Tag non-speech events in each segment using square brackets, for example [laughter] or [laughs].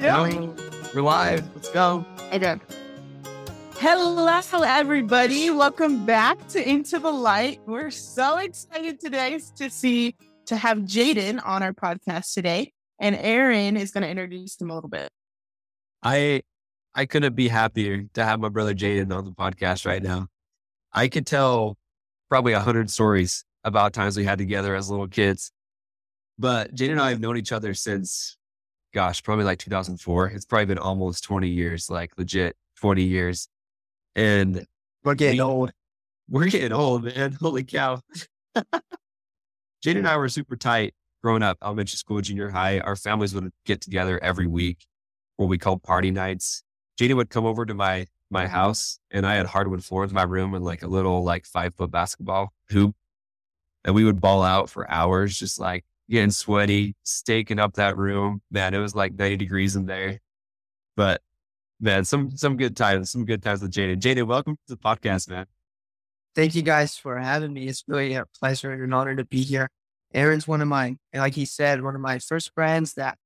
Yeah. We're live. Let's go. Okay. Hello, everybody. Welcome back to Into the Light. We're so excited today to see to have Jaden on our podcast today, and Aaron is going to introduce him a little bit. I I couldn't be happier to have my brother Jaden on the podcast right now. I could tell probably a hundred stories about times we had together as little kids. But Jaden and I have known each other since gosh, probably like 2004. It's probably been almost 20 years, like legit 20 years. And we're getting we, old. We're getting old, man. Holy cow. [laughs] Jaden and I were super tight growing up, elementary school, junior high. Our families would get together every week, what we called party nights. Jaden would come over to my my house and I had hardwood floors in my room and like a little like five foot basketball hoop. And we would ball out for hours, just like getting sweaty, staking up that room. Man, it was like 90 degrees in there. But man, some some good times, some good times with Jaden. Jaden, welcome to the podcast, man. Thank you guys for having me. It's really a pleasure and an honor to be here. Aaron's one of my, like he said, one of my first friends that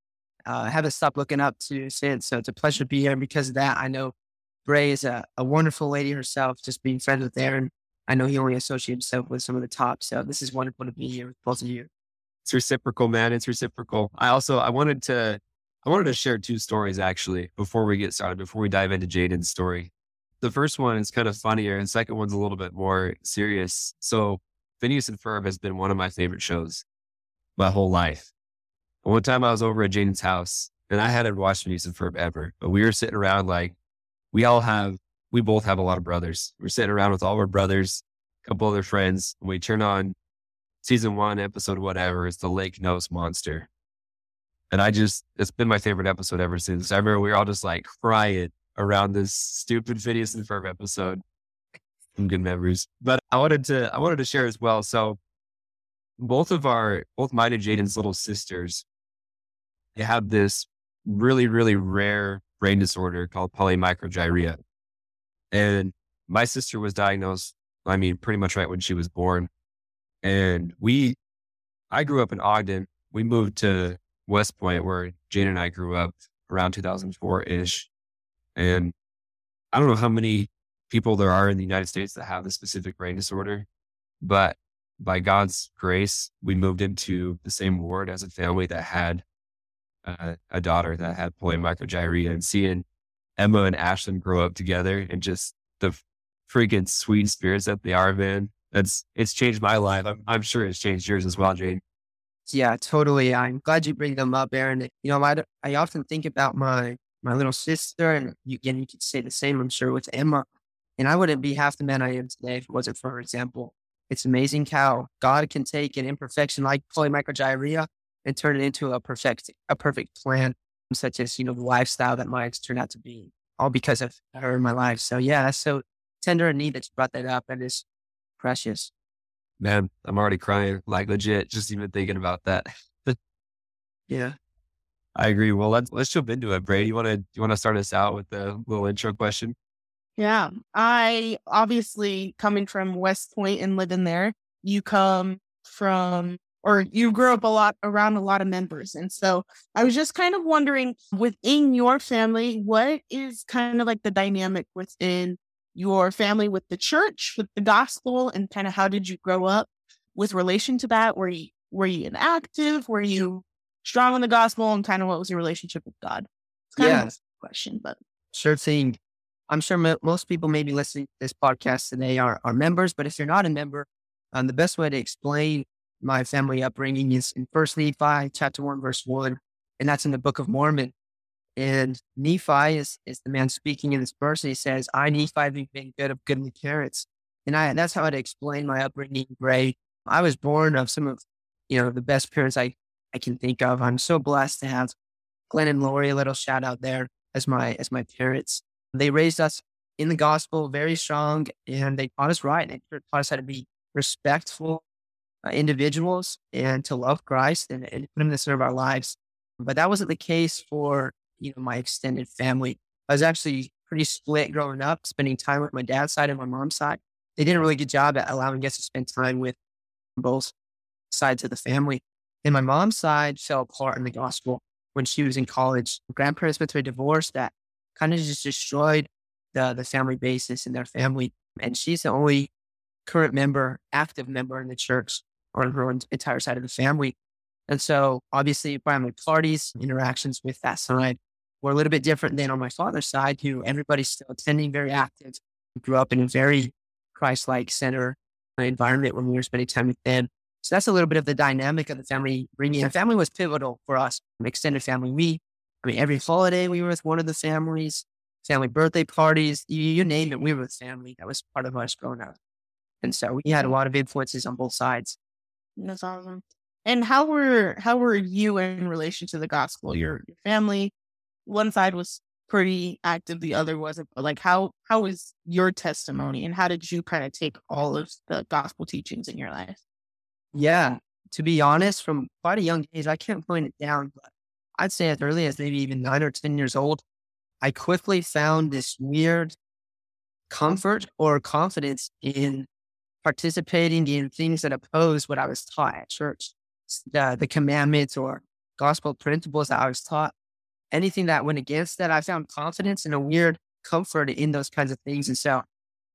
uh, I haven't stopped looking up to since. So it's a pleasure to be here. And because of that, I know Bray is a, a wonderful lady herself, just being friends with Aaron. I know he only associates himself with some of the top. So this is wonderful to be here with both of you it's reciprocal, man. It's reciprocal. I also I wanted to I wanted to share two stories actually before we get started, before we dive into Jaden's story. The first one is kind of funnier, and second one's a little bit more serious. So Phineas and Ferb has been one of my favorite shows my whole life. one time I was over at Jaden's house, and I hadn't watched Phineas and Ferb ever, but we were sitting around like we all have we both have a lot of brothers. We're sitting around with all our brothers, a couple other friends, and we turn on season one, episode whatever, It's the Lake Nose Monster. And I just, it's been my favorite episode ever since. I remember we were all just like crying around this stupid Phineas and Ferb episode. Some good memories. But I wanted to, I wanted to share as well. So both of our, both mine and Jaden's little sisters, they have this really, really rare brain disorder called polymicrogyria. And my sister was diagnosed, I mean, pretty much right when she was born. And we, I grew up in Ogden. We moved to West Point where Jaden and I grew up around 2004 ish. And I don't know how many people there are in the United States that have this specific brain disorder, but by God's grace, we moved into the same ward as a family that had uh, a daughter that had polymicrogyria and seeing Emma and Ashlyn grow up together and just the freaking sweet spirits that they are, man that's it's changed my life. I'm, I'm sure it's changed yours as well, Jaden. Yeah, totally. I'm glad you bring them up, Aaron. You know, I, I often think about my my little sister, and you, again, you could say the same, I'm sure, with Emma. And I wouldn't be half the man I am today if it wasn't for her example. It's amazing how God can take an imperfection like polymicrogyria and turn it into a perfect a perfect plan, such as you know the lifestyle that mine's turned out to be, all because of her in my life. So yeah, that's so tender and neat that you brought that up, and it's precious. Man, I'm already crying, like legit, just even thinking about that. [laughs] yeah. I agree. Well, let's let's jump into it, Brady. You want to you want to start us out with a little intro question? Yeah, I obviously coming from West Point and living there. You come from, or you grew up a lot around a lot of members, and so I was just kind of wondering within your family, what is kind of like the dynamic within your family with the church, with the gospel, and kind of how did you grow up with relation to that? Were you were you inactive? Were you strong in the gospel, and kind of what was your relationship with God? It's kind yeah. of a question, but sure thing. I'm sure most people maybe listening to this podcast today are, are members, but if you're not a member, um, the best way to explain my family upbringing is in First Nephi chapter one verse one, and that's in the Book of Mormon. And Nephi is, is the man speaking in this verse. He says, I, Nephi, have been good of goodly parents. And I, that's how I'd explain my upbringing, Great. I was born of some of, you know, the best parents I, I can think of. I'm so blessed to have Glenn and Lori, a little shout out there as my, as my parents. They raised us in the gospel very strong and they taught us right. And they taught us how to be respectful uh, individuals and to love Christ and, and put him to serve our lives. But that wasn't the case for you know, my extended family. I was actually pretty split growing up, spending time with my dad's side and my mom's side. they did a really good job at allowing us to spend time with both sides of the family. And my mom's side fell apart in the gospel when she was in college. Grandparents went through a divorce that kind of just destroyed the, the family basis in their family. And she's the only current member, active member in the church or her entire side of the family. And so obviously by my parties, interactions with that side were a little bit different than on my father's side, who everybody's still attending, very active, grew up in a very Christ-like center uh, environment when we were spending time with them. So that's a little bit of the dynamic of the family bringing. The family was pivotal for us, extended family. We, I mean, every holiday we were with one of the families, family birthday parties, you, you name it, we were with family. That was part of us growing up. And so we had a lot of influences on both sides. That's awesome. And how were how were you in relation to the gospel? Your your family, one side was pretty active, the other wasn't. But like how how was your testimony and how did you kind of take all of the gospel teachings in your life? Yeah. To be honest, from quite a young age, I can't point it down, but I'd say as early as maybe even nine or 10 years old, I quickly found this weird comfort or confidence in participating in things that oppose what I was taught at church, the, the commandments or gospel principles that I was taught. Anything that went against that, I found confidence and a weird comfort in those kinds of things. And so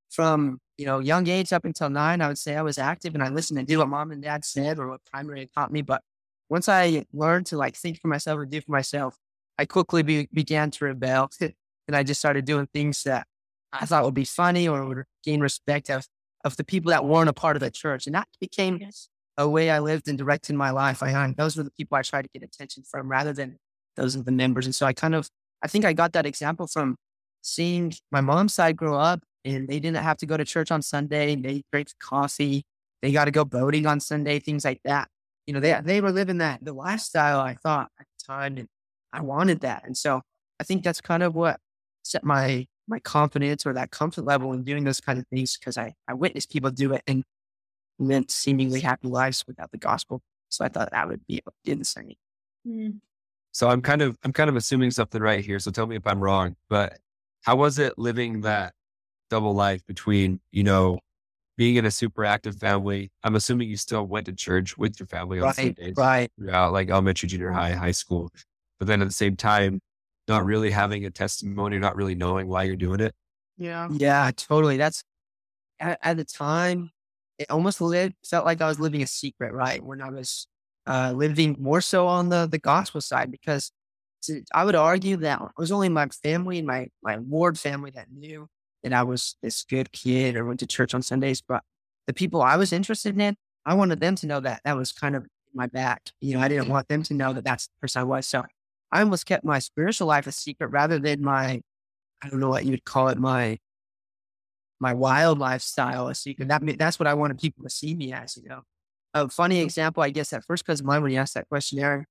from, you know, young age up until nine, I would say I was active and I listened and did what mom and dad said or what primary taught me. But once I learned to like think for myself or do for myself, I quickly be, began to rebel [laughs] and I just started doing things that I thought would be funny or would gain respect of of the people that weren't a part of the church. And that became yes. a way I lived and directed my life. I, those were the people I tried to get attention from rather than those of the members. And so I kind of, I think I got that example from seeing my mom's side grow up and they didn't have to go to church on Sunday. They drank coffee. They got to go boating on Sunday, things like that. You know, they, they were living that, the lifestyle I thought at the time. And I wanted that. And so I think that's kind of what set my my confidence or that comfort level in doing those kind of things because I, I witnessed people do it and lived seemingly happy lives without the gospel. So I thought that would be insane. Mm. So I'm kind of I'm kind of assuming something right here. So tell me if I'm wrong. But how was it living that double life between, you know, being in a super active family? I'm assuming you still went to church with your family on right, Sundays. Right. Yeah, like elementary, junior high, high school. But then at the same time, not really having a testimony, not really knowing why you're doing it. Yeah. Yeah, totally. That's at, at the time, it almost lived, felt like I was living a secret, right? When I was uh, living more so on the, the gospel side, because to, I would argue that it was only my family and my, my ward family that knew that I was this good kid or went to church on Sundays. But the people I was interested in, I wanted them to know that that was kind of my back. You know, I didn't want them to know that that's the person I was. So I almost kept my spiritual life a secret rather than my, I don't know what you would call it, my my wild lifestyle a secret. That that's what I wanted people to see me as. You know, a funny example, I guess, at first cousin mine when he asked that question, Aaron,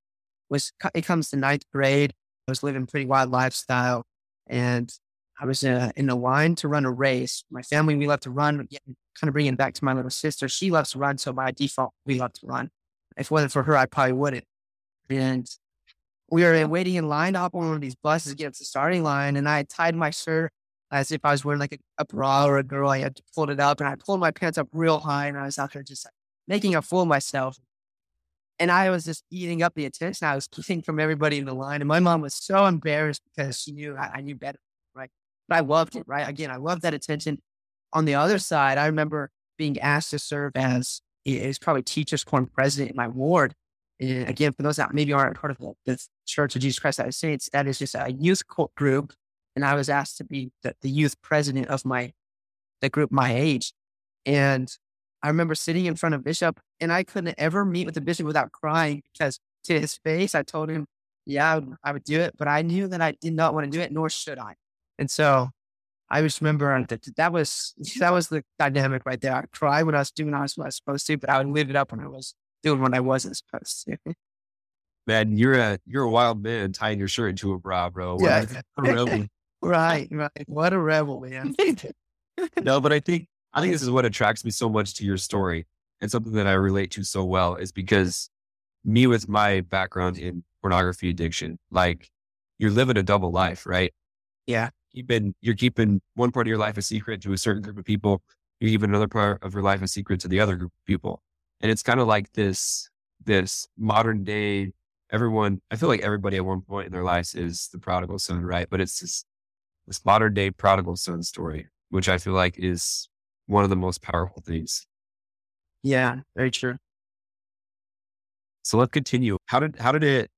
was it comes to ninth grade. I was living pretty wild lifestyle, and I was uh, in a line to run a race. My family, we love to run. kind of bringing it back to my little sister. She loves to run, so by default, we love to run. If it wasn't for her, I probably wouldn't. And we were waiting in line to hop on one of these buses to get up to the starting line. And I tied my shirt as if I was wearing like a, a bra or a girl. I had pulled it up and I pulled my pants up real high. And I was out there just like, making a fool of myself. And I was just eating up the attention I was getting from everybody in the line. And my mom was so embarrassed because she knew I, I knew better, right? But I loved it, right? Again, I loved that attention. On the other side, I remember being asked to serve as is probably teachers quorum president in my ward. Again, for those that maybe aren't part of the Church of Jesus Christ of Saints, that is just a youth group. And I was asked to be the, the youth president of my, the group my age. And I remember sitting in front of Bishop and I couldn't ever meet with the Bishop without crying because to his face, I told him, yeah, I would, I would do it, but I knew that I did not want to do it, nor should I. And so I just remember that that was, [laughs] that was the dynamic right there. I cried when I was doing what I was supposed to, but I would live it up when I was doing what I wasn't supposed to. [laughs] Man, you're a you're a wild man tying your shirt into a bra, bro. What yeah, a rebel. [laughs] right, right. What a rebel, man. no, but I think I think this [laughs] is what attracts me so much to your story and something that I relate to so well is because me with my background in pornography addiction, like you're living a double life, right? Yeah. You've been you're keeping one part of your life a secret to a certain group of people, you keep another part of your life a secret to the other group of people. And it's kind of like this, this modern day, everyone, I feel like everybody at one point in their lives is the prodigal son, right? But it's this, this modern day prodigal son story, which I feel like is one of the most powerful things. Yeah, very true. So let's continue. How did, how did it,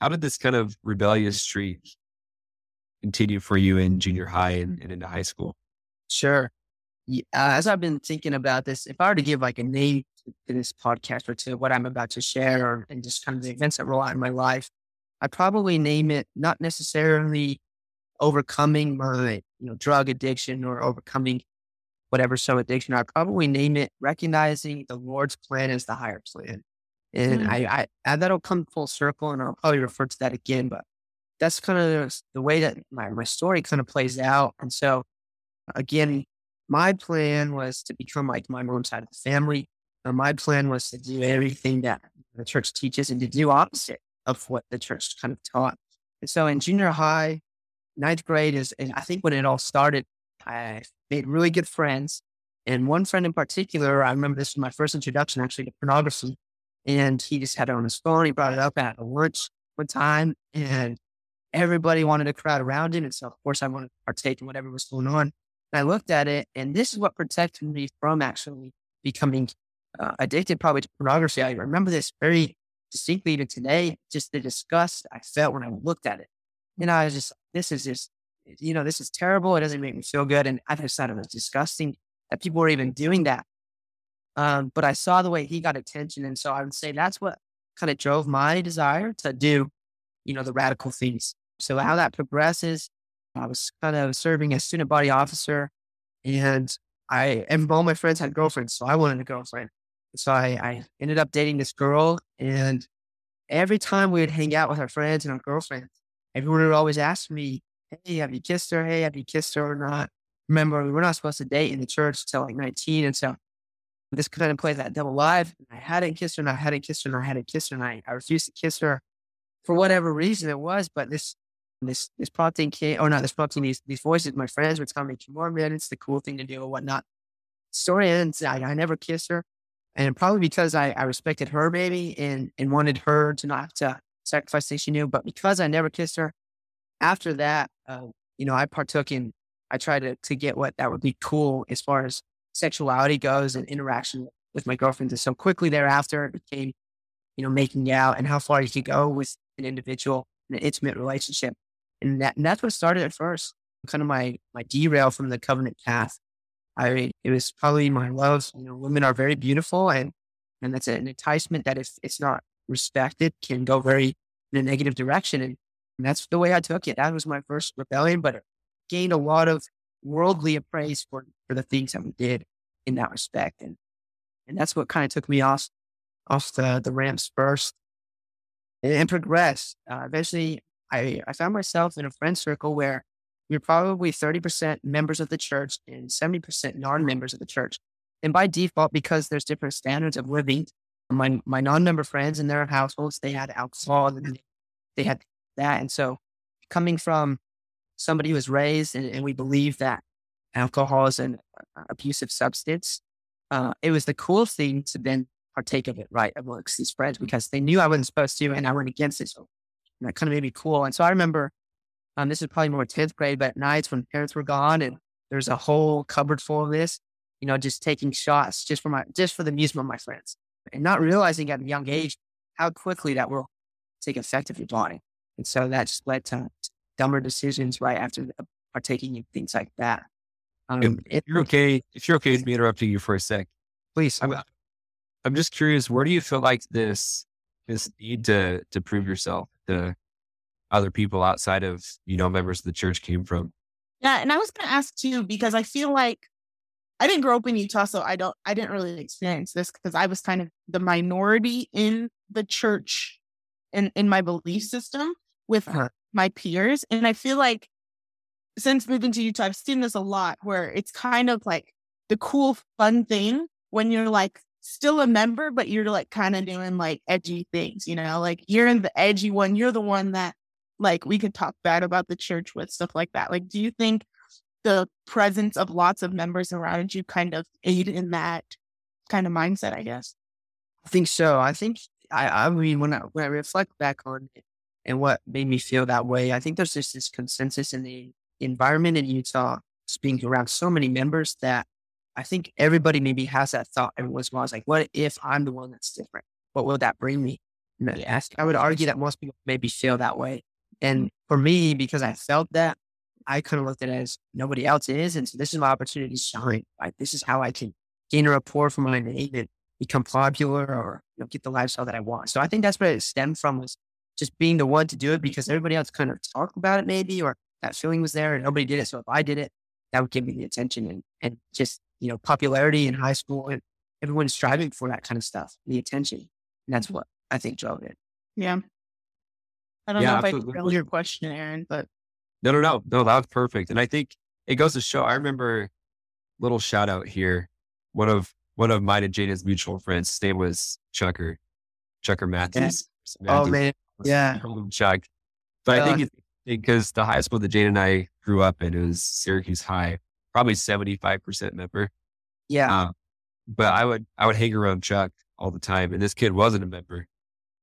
how did this kind of rebellious streak continue for you in junior high and, and into high school? Sure. Yeah, uh, as I've been thinking about this, if I were to give like a name to this podcast or to what I'm about to share or, and just kind of the events that roll out in my life, I'd probably name it not necessarily overcoming my you know drug addiction or overcoming whatever some addiction. I'd probably name it recognizing the Lord's plan as the higher plan. And mm. I, I, that'll come full circle and I'll probably refer to that again, but that's kind of the way that my, my story kind of plays out. And so again, my plan was to become like my mom's side of the family. Uh, my plan was to do everything that the church teaches and to do opposite of what the church kind of taught. And so in junior high, ninth grade is, I think when it all started, I made really good friends. And one friend in particular, I remember this was my first introduction actually to pornography. And he just had it on his phone. He brought it up at a lunch one time and everybody wanted to crowd around him. And so, of course, I wanted to partake in whatever was going on. I looked at it, and this is what protected me from actually becoming uh, addicted, probably to pornography. I remember this very distinctly even today, just the disgust I felt when I looked at it. And I was just, this is just, you know, this is terrible. It doesn't make me feel good. And I just thought it was disgusting that people were even doing that. Um, but I saw the way he got attention. And so I would say that's what kind of drove my desire to do, you know, the radical things. So how that progresses I was kind of serving as student body officer, and I and all my friends had girlfriends, so I wanted a girlfriend. So I, I ended up dating this girl, and every time we would hang out with our friends and our girlfriends, everyone would always ask me, "Hey, have you kissed her? Hey, have you kissed her or not?" Remember, we were not supposed to date in the church until like 19, and so this kind of plays that double life. I hadn't kissed her, and I hadn't kissed her, and I hadn't kissed her, and I, I refused to kiss her for whatever reason it was. But this this this prompting came, or not this prompting, these these voices, my friends were telling me, more man, it's the cool thing to do or whatnot. Story ends, I, I never kissed her. And probably because I, I respected her baby and, and wanted her to not have to sacrifice things she knew. But because I never kissed her, after that, uh, you know, I partook in, I tried to, to get what that would be cool as far as sexuality goes and interaction with my girlfriend. And so quickly thereafter, it became, you know, making out and how far you could go with an individual in an intimate relationship. And, that, and that's what started at first, kind of my, my derail from the covenant path. I, it was probably my love. You know, women are very beautiful and, and that's an enticement that if it's not respected can go very in a negative direction. And, and that's the way I took it. That was my first rebellion, but gained a lot of worldly praise for, for the things that we did in that respect. And, and that's what kind of took me off, off the, the ramps first and, and progressed. Uh, eventually I, I found myself in a friend circle where we are probably 30% members of the church and 70% non members of the church. And by default, because there's different standards of living, my, my non member friends in their households, they had alcohol and they had that. And so coming from somebody who was raised and, and we believe that alcohol is an uh, abusive substance, uh, it was the cool thing to then partake of it, right, amongst these friends because they knew I wasn't supposed to and I went against it. So and that kind of made me cool. And so I remember, um, this is probably more 10th grade, but at nights when parents were gone and there's a whole cupboard full of this, you know, just taking shots just for my, just for the amusement of my friends and not realizing at a young age how quickly that will take effect of your body. And so that just led to dumber decisions right after partaking in things like that. Um, if you're okay, if you're okay with me interrupting you for a sec, please. I'm, I'm just curious, where do you feel like this, this need to, to prove yourself to other people outside of, you know, members of the church came from. Yeah. And I was going to ask too, because I feel like I didn't grow up in Utah, so I don't, I didn't really experience this because I was kind of the minority in the church in, in my belief system with uh-huh. my peers. And I feel like since moving to Utah, I've seen this a lot where it's kind of like the cool, fun thing when you're like still a member, but you're like kind of doing like edgy things, you know, like you're in the edgy one. You're the one that like we could talk bad about the church with stuff like that. Like, do you think the presence of lots of members around you kind of aid in that kind of mindset, I guess. I think so. I think I, I mean when I when I reflect back on it and what made me feel that way, I think there's just this consensus in the environment in Utah, being around so many members that I think everybody maybe has that thought every once in a while. It's like, what if I'm the one that's different? What will that bring me? Yeah. I would argue that most people maybe feel that way. And mm-hmm. for me, because I felt that, I kind of looked at it as nobody else is. And so this is my opportunity to shine. Like this is how I can gain a rapport for my name and become popular or you know, get the lifestyle that I want. So I think that's where it stemmed from was just being the one to do it because everybody else kind of talked about it maybe, or that feeling was there and nobody did it. So if I did it, that would give me the attention and, and just, you know, popularity in high school and everyone's striving for that kind of stuff, the attention. And that's mm-hmm. what I think drove it. Yeah. I don't yeah, know if absolutely. I drilled your question, Aaron, but no, no, no, no, that was perfect. And I think it goes to show. I remember little shout out here. One of one of mine and Jaden's mutual friends, his name was Chucker, Chucker eh, Matthews. Yeah. Oh man, yeah, Chuck. But I think uh. it's because the high school that Jaden and I grew up in was Syracuse High, probably seventy five percent member. Yeah. Um, but I would I would hang around Chuck all the time, and this kid wasn't a member,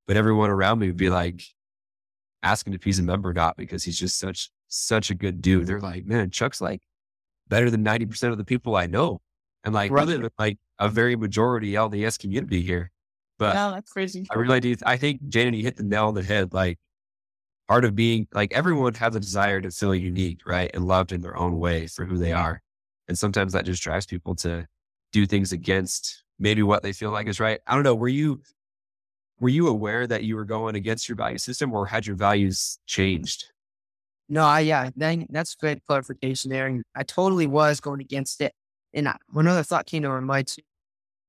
but everyone around me would be like asking if he's a member or not because he's just such such a good dude. They're like, man, Chuck's like better than 90% of the people I know. And like, right. rather than like a very majority LDS community here. But yeah, that's crazy. I really do. I think Jaden, you hit the nail on the head. Like part of being like everyone has a desire to feel unique, right? And loved in their own way for who they are. And sometimes that just drives people to do things against maybe what they feel like is right. I don't know. Were you were you aware that you were going against your value system or had your values changed? No, I, yeah, that, that's great clarification there. And I totally was going against it. And one other thought came to my mind too.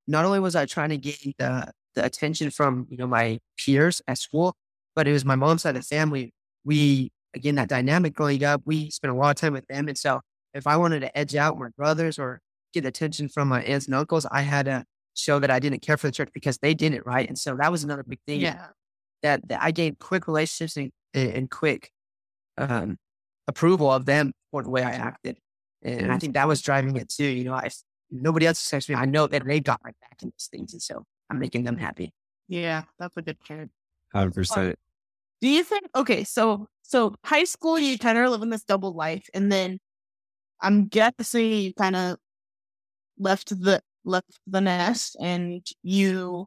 Not only was I trying to gain the, the attention from, you know, my peers at school, but it was my mom's side of the family. We, again, that dynamic growing up, we spent a lot of time with them. And so if I wanted to edge out my brothers or get attention from my aunts and uncles, I had to show that I didn't care for the church because they didn't, right? And so that was another big thing. Yeah. That, that I gained quick relationships and, and quick um, approval of them for the way I acted. And I think that was driving it too. You know, I nobody else expects me. I know that they got my back in these things. And so I'm making them happy. Yeah, that's a good point. Hundred percent. Do you think okay, so so high school you kind of live in this double life and then I'm guessing you kind of left the left the nest and you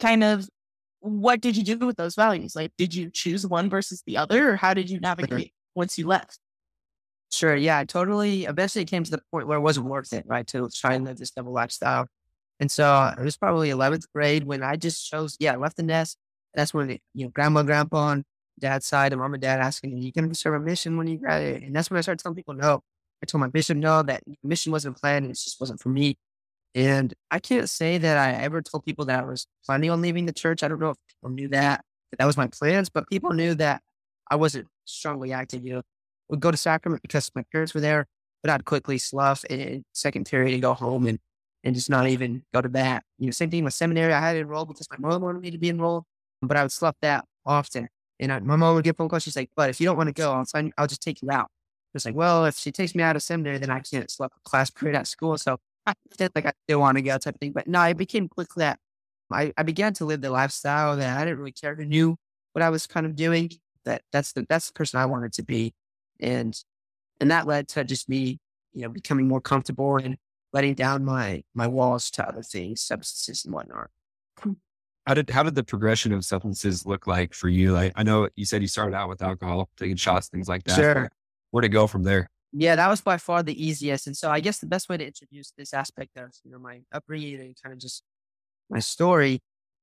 kind of what did you do with those values? Like, did you choose one versus the other, or how did you navigate once you left? Sure. Yeah, I totally. Eventually, it came to the point where it wasn't worth it, right, to try and live this double lifestyle. And so uh, it was probably 11th grade when I just chose, yeah, I left the nest. That's when, you know, grandma, grandpa on dad's side and mom and dad asking, Are you going to serve a mission when you graduate? And that's when I started telling people no. I told my bishop no, that mission wasn't planned it just wasn't for me. And I can't say that I ever told people that I was planning on leaving the church. I don't know if people knew that, that, that was my plans, but people knew that I wasn't strongly active. You know, would go to sacrament because my parents were there, but I'd quickly slough in second period and go home and, and just not even go to that. You know, same thing with seminary. I had enrolled because my mom wanted me to be enrolled, but I would slough that often. And I, my mom would get phone calls. She's like, but if you don't want to go, I'll sign, I'll just take you out. It's like, well, if she takes me out of seminary, then I can't slough a class period at school. So I [laughs] did like I still want to go type of thing. But no, it became quickly that I, I began to live the lifestyle that I didn't really care who knew what I was kind of doing. That that's the that's the person I wanted to be. And and that led to just me, you know, becoming more comfortable and letting down my my walls to other things, substances and whatnot. Hmm. How did how did the progression of substances look like for you? Like I know you said you started out with alcohol, taking shots, things like that. Sure. Where'd it go from there? Yeah, that was by far the easiest. And so I guess the best way to introduce this aspect of you know my upbringing and kind of just my story,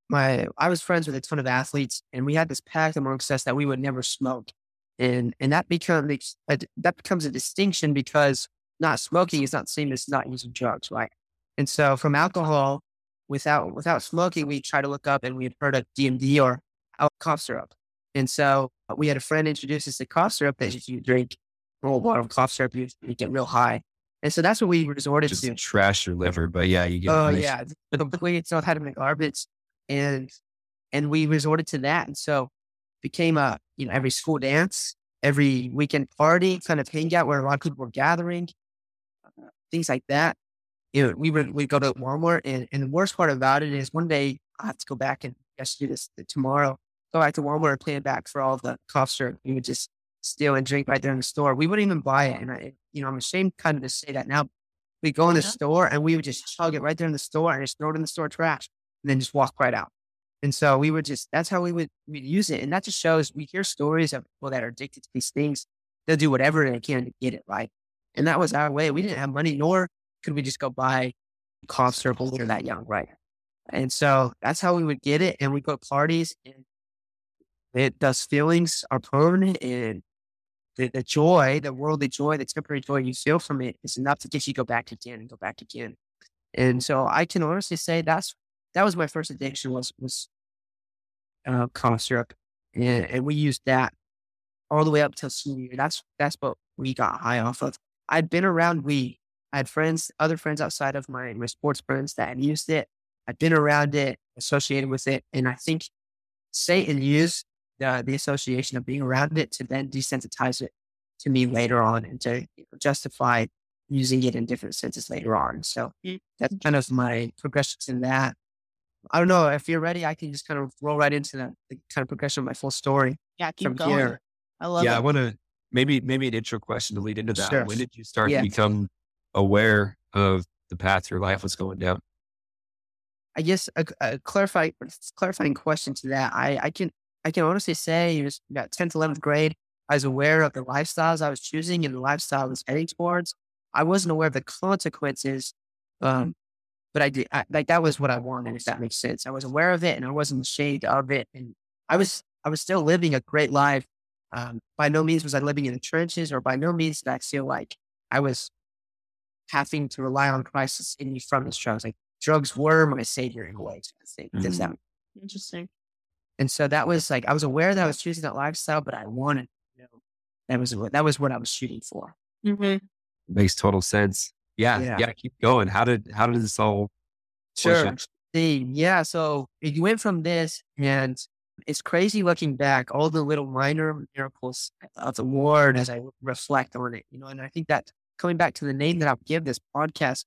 my I was friends with a ton of athletes, and we had this pact amongst us that we would never smoke, and and that becomes that becomes a distinction because not smoking is not the same as not using drugs, right? And so from alcohol, without without smoking, we try to look up and we had heard of DMD or uh, cough syrup, and so we had a friend introduce us to cough syrup that you drink roll bottle of cough syrup, you, you get real high. And so that's what we resorted Just to. Trash your liver, but yeah, you get. Oh yeah, completely. So how to make garbage, and and we resorted to that, and so became a you know every school dance, every weekend party, kind of hangout where a lot of people were gathering. things like that. You know, we would we go to Walmart, and, and the worst part about it is one day I have to go back and I should do this tomorrow. Go back to Walmart and pay back for all the cough syrup. We would just steal and drink right there in the store. We wouldn't even buy it, and I, you know, I'm ashamed kind of to say that now. We go in the Yeah. store and we would just chug it right there in the store and just throw it in the store trash, and then just walk right out. And so we would just, that's how we would we'd use it. And that just shows we hear stories of people that are addicted to these things. They'll do whatever they can to get it right. And that was our way. We didn't have money, nor could we just go buy cough syrup when we were that young, right? And so that's how we would get it. And we go to parties and it, those feelings are permanent and the, the joy, the worldly joy, the temporary joy you feel from it is enough to get you go back again and go back again. And so I can honestly say that's that was my first addiction was was uh, cough syrup, and, and we used that all the way up till senior year. That's that's what we got high off of. I'd been around weed. I had friends, other friends outside of my my sports friends that had used it. I'd been around it, associated with it, and I think Satan used the the association of being around it to then desensitize it to me later on and to justify using it in different senses later on. So Mm. that's kind of my progressions in that. I don't know if you're ready. I can just kind of roll right into the, the kind of progression of my full story Yeah, keep from going. here. I love yeah, I want to maybe maybe an intro question to lead into that. Sure. When did you start Yeah. to become aware of the path your life was going down? I guess a, a clarifying clarifying question to that. I, I can I can honestly say it was about tenth, eleventh grade. I was aware of the lifestyles I was choosing and the lifestyle I was heading towards. I wasn't aware of the consequences, um, but I did I, like that was what I wanted. If that makes sense, I was aware of it and I wasn't ashamed of it, and I was I was still living a great life. Um, by no means was I living in the trenches, or by no means did I feel like I was having to rely on Christ to save me from this drugs. Like drugs were my savior in a way. I think Does that Interesting. And so that was like I was aware that I was choosing that lifestyle, but I wanted you know, that was what that was what I was shooting for. hmm Makes total sense. Yeah, Yeah. yeah. Keep going. How did how did this all? Sure. out? See, yeah. So it went from this, and it's crazy looking back, all the little minor miracles of the Lord as I reflect on it, you know. And I think that coming back to the name that I'll give this podcast,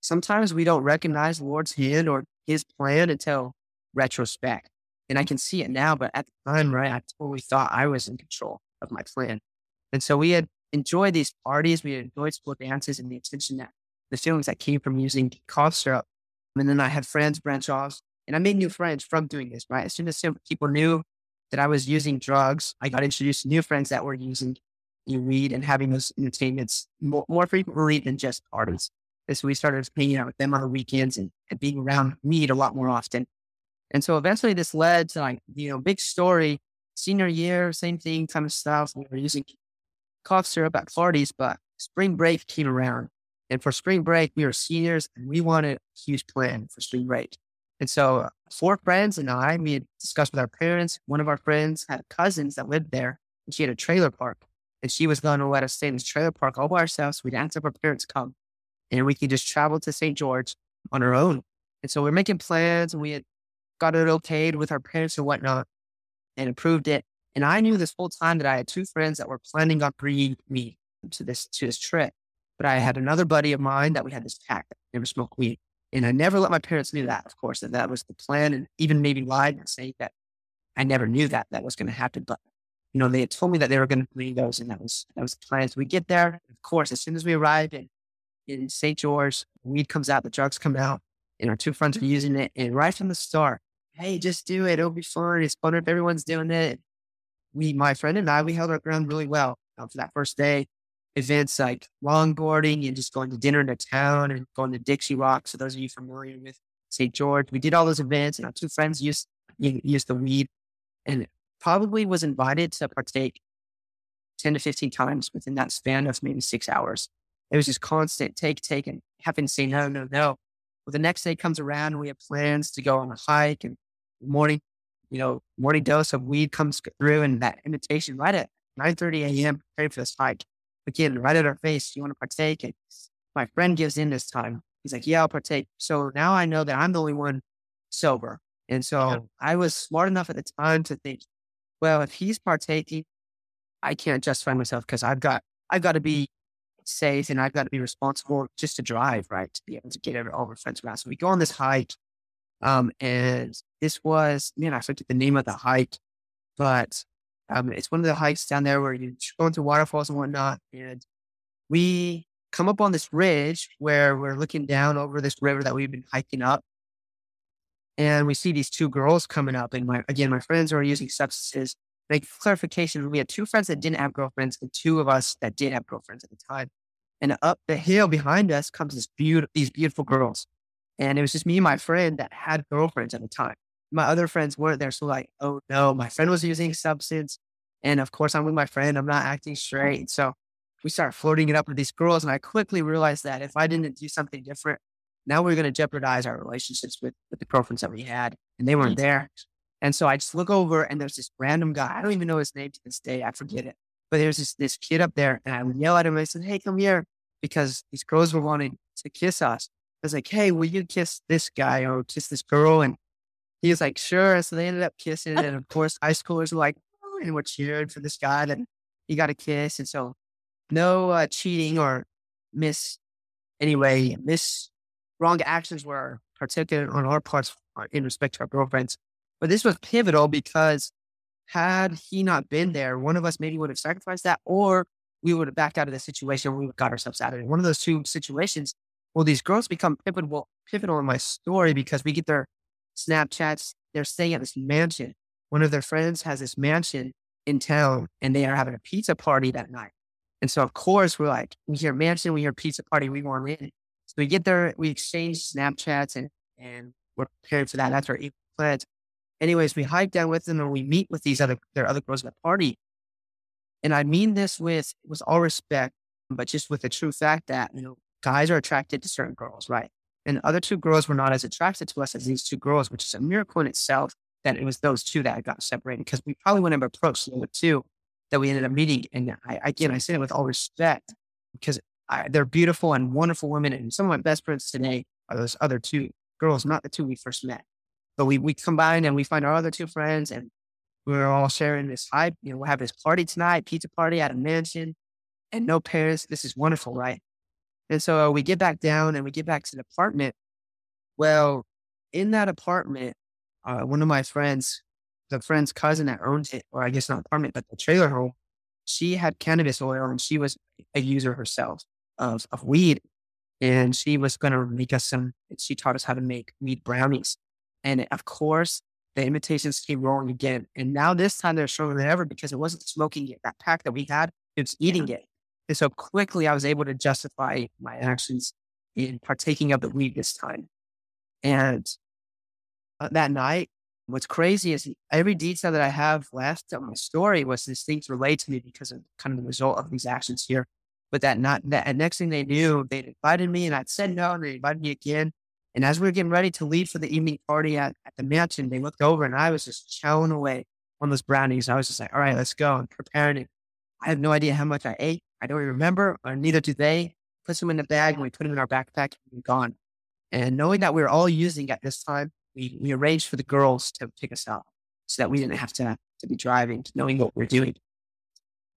sometimes we don't recognize the Lord's hand or His plan until retrospect. And I can see it now, but at the time, right, I totally thought I was in control of my plan. And so we had enjoyed these parties, we had enjoyed school dances, and the attention that the feelings that came from using cough syrup and then I had friends branch off and I made new friends from doing this, right? As soon as people knew that I was using drugs, I got introduced to new friends that were using weed and having those entertainments more, more frequently than just parties. And so we started hanging out with them on the weekends and, and being around weed a lot more often. And so eventually this led to like, you know, big story, senior year, same thing kind of stuff. We were using cough syrup at parties, but spring break came around. And for spring break, we were seniors and we wanted a huge plan for spring break. And so uh, four friends and I, we had discussed with our parents. One of our friends had cousins that lived there and she had a trailer park and she was going to let us stay in this trailer park all by ourselves. We'd ask if our parents come and we could just travel to St. George on our own. And so we're making plans and we had got it okayed with our parents and whatnot and approved it. And I knew this whole time that I had two friends that were planning on bringing me to this, to this trip. But I had another buddy of mine that we had this pact that never smoked weed. And I never let my parents knew that, of course, that that was the plan and even maybe lied and saying that I never knew that that was going to happen. But, you know, they had told me that they were going to bring those and that was, that was the plan. So we get there. Of course, as soon as we arrived in, in St. George, weed comes out, the drugs come out and our two friends are using it. And right from the start, hey, just do it. It'll be fun. It's fun if everyone's doing it. We, my friend and I, we held our ground really well uh, for that first day events like longboarding and just going to dinner in the town and going to Dixie Rock. So those of you familiar with St. George, we did all those events and our two friends used, used the weed and probably was invited to partake 10 to 15 times within that span of maybe six hours. It was just constant take, take, and having to say no, no, no. Well, the next day comes around and we have plans to go on a hike and morning, you know, morning dose of weed comes through and that invitation right at 9.30 a.m. preparing for this hike again, right at our face. You want to partake? And my friend gives in this time. He's like, yeah, I'll partake. So now I know that I'm the only one sober. And so Yeah. I was smart enough at the time to think, well, if he's partaking, I can't justify myself because I've got, I've got to be safe and I've got to be responsible just to drive, right? To be able to get over our friends around. So we go on this hike. Um, and this was, man, I forget the name of the hike, but um, it's one of the hikes down there where you go into waterfalls and whatnot. And we come up on this ridge where we're looking down over this river that we've been hiking up. And we see these two girls coming up. And my, again, my friends are using substances. Make clarification, we had two friends that didn't have girlfriends and two of us that did have girlfriends at the time. And up the hill behind us comes this beautiful, these beautiful girls. And it was just me and my friend that had girlfriends at the time. My other friends weren't there. So like, oh no, my friend was using substance. And of course I'm with my friend. I'm not acting straight. So we start flirting it up with these girls. And I quickly realized that if I didn't do something different, now we are going to jeopardize our relationships with, with the girlfriends that we had. And they weren't there. And so I just look over and there's this random guy. I don't even know his name to this day. I forget it. But there's this, this kid up there and I yell at him. I said, Hey, come here. Because these girls were wanting to kiss us. I was like, Hey, will you kiss this guy or kiss this girl? And he was like, Sure. So they ended up kissing. And of course, high schoolers were like, oh, and we're cheering for this guy that he got a kiss. And so no uh, cheating or miss, anyway, miss wrong actions were particular on our parts uh, in respect to our girlfriends. But this was pivotal because had he not been there, one of us maybe would have sacrificed that, or we would have backed out of the situation. We got ourselves out of it. One of those two situations. Well, these girls become pivotal, pivotal in my story because we get their Snapchats. They're staying at this mansion. One of their friends has this mansion in town, and they are having a pizza party that night. And so, of course, we're like, we hear mansion, we hear pizza party, we want in. So we get there, we exchange Snapchats, and and we're preparing for that. That's our plans anyways, we hike down with them and we meet with these other their other girls at the party. And I mean this with with all respect, but just with the true fact that you know guys are attracted to certain girls, right? And other two girls were not as attracted to us as these two girls, which is a miracle in itself that it was those two that got separated because we probably wouldn't have approached the other two that we ended up meeting. And I, again, I say it with all respect because I, they're beautiful and wonderful women. And some of my best friends today are those other two girls, not the two we first met. But we we combine and we find our other two friends and we're all sharing this hype. You know, we'll have this party tonight, pizza party at a mansion, and no parents. This is wonderful, right? And so we get back down and we get back to the apartment. Well, in that apartment, uh, one of my friends, the friend's cousin that owns it, or I guess not apartment, but the trailer home, she had cannabis oil and she was a user herself of, of weed. And she was going to make us some, she taught us how to make weed brownies. And of course, the invitations came rolling again. And now this time they're stronger than ever because it wasn't smoking it. That pack that we had, it's eating yeah. it. And so quickly I was able to justify my actions in partaking of the weed this time. And uh, that night, what's crazy is every detail that I have left of my story was these things relate to me because of kind of the result of these actions here. But that not that next thing they knew, they invited me and I'd said no, and they invited me again. And as we were getting ready to leave for the evening party at, at the mansion, they looked over and I was just chowing away on those brownies. I was just like, all right, let's go. I'm preparing it. I have no idea how much I ate. I don't even remember, or neither do they. Put them in the bag and we put them in our backpack and we're gone. And knowing that we were all using at this time, we, we arranged for the girls to pick us up so that we didn't have to, to be driving, knowing what we're doing.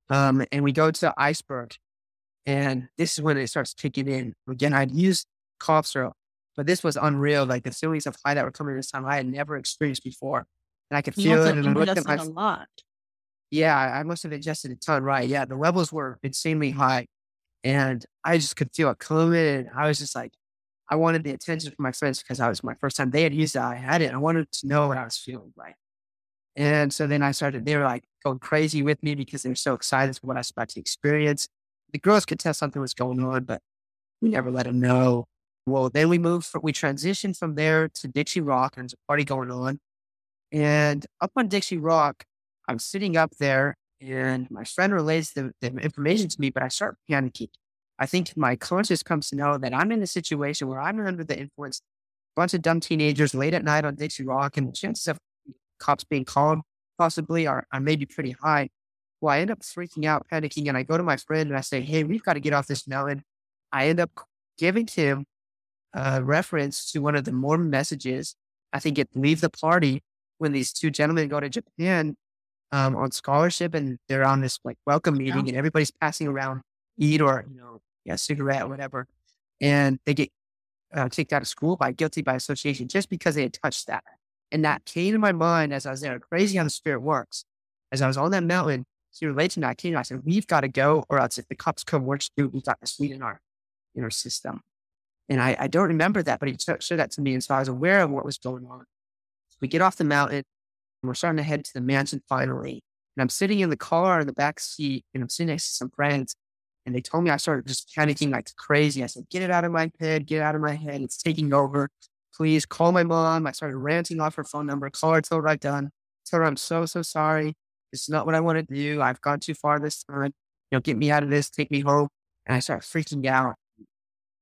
Um, and we go to Iceberg. And this is when it starts kicking in. Again, I'd used cough syrup but this was unreal. Like the feelings of high that were coming this time, I had never experienced before. And I could you feel it. And I looked at my, a lot. Yeah, I must have ingested a ton, right? Yeah, the levels were insanely high. And I just could feel it coming. And I was just like, I wanted the attention from my friends because I was my first time they had used it. I had it. I wanted to know what I was feeling right. And so then I started, they were like going crazy with me because they were so excited for what I was about to experience. The girls could tell something was going on, but we never let them know. Well, then we moved, from, we transitioned from there to Dixie Rock, and there's a party going on. And up on Dixie Rock, I'm sitting up there, and my friend relays the, the information to me, but I start panicking. I think my conscience comes to know that I'm in a situation where I'm under the influence, a bunch of dumb teenagers late at night on Dixie Rock, and the chances of cops being called possibly are, are maybe pretty high. Well, I end up freaking out, panicking, and I go to my friend and I say, Hey, we've got to get off this mountain. I end up giving him a reference to one of the Mormon messages. I think it leave the party when these two gentlemen go to Japan um, on scholarship and they're on this like welcome meeting yeah. and everybody's passing around eat or you know yeah, cigarette, whatever. And they get uh, kicked out of school by guilty by association just because they had touched that. And that came to my mind as I was there. Crazy how the spirit works. As I was on that mountain, so related to that, I came I said, we've got to go, or else if the cops come, we're screwed. We've got this weed in our in our system. And I, I don't remember that, but he showed that to me. And so I was aware of what was going on. So we get off the mountain we're starting to head to the mansion finally. And I'm sitting in the car in the back seat and I'm sitting next to some friends. And they told me I started just panicking like crazy. I said, get it out of my head, get it out of my head. It's taking over. Please call my mom. I started ranting off her phone number, call her, tell her I've done. Tell her I'm so, so sorry. It's not what I want to do. I've gone too far this time. You know, get me out of this, take me home. And I started freaking out.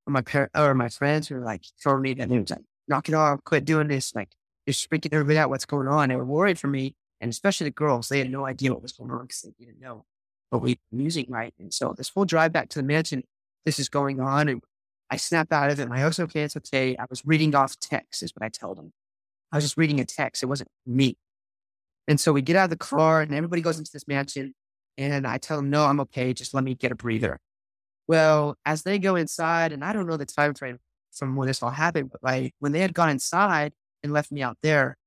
My parents or my friends were like telling me that they was like, knock it off, quit doing this. Like, just freaking everybody out what's going on. They were worried for me. And especially the girls, they had no idea what was going on because they didn't know what we were using right. And so this whole drive back to the mansion, this is going on. And I snap out of it. Host, okay, it's okay. I was reading off text, is what I tell them. I was just reading a text. It wasn't me. And so we get out of the car and everybody goes into this mansion. And I tell them, no, I'm okay. Just let me get a breather. Well, as they go inside, and I don't know the time frame from when this all happened, but like when they had gone inside and left me out there,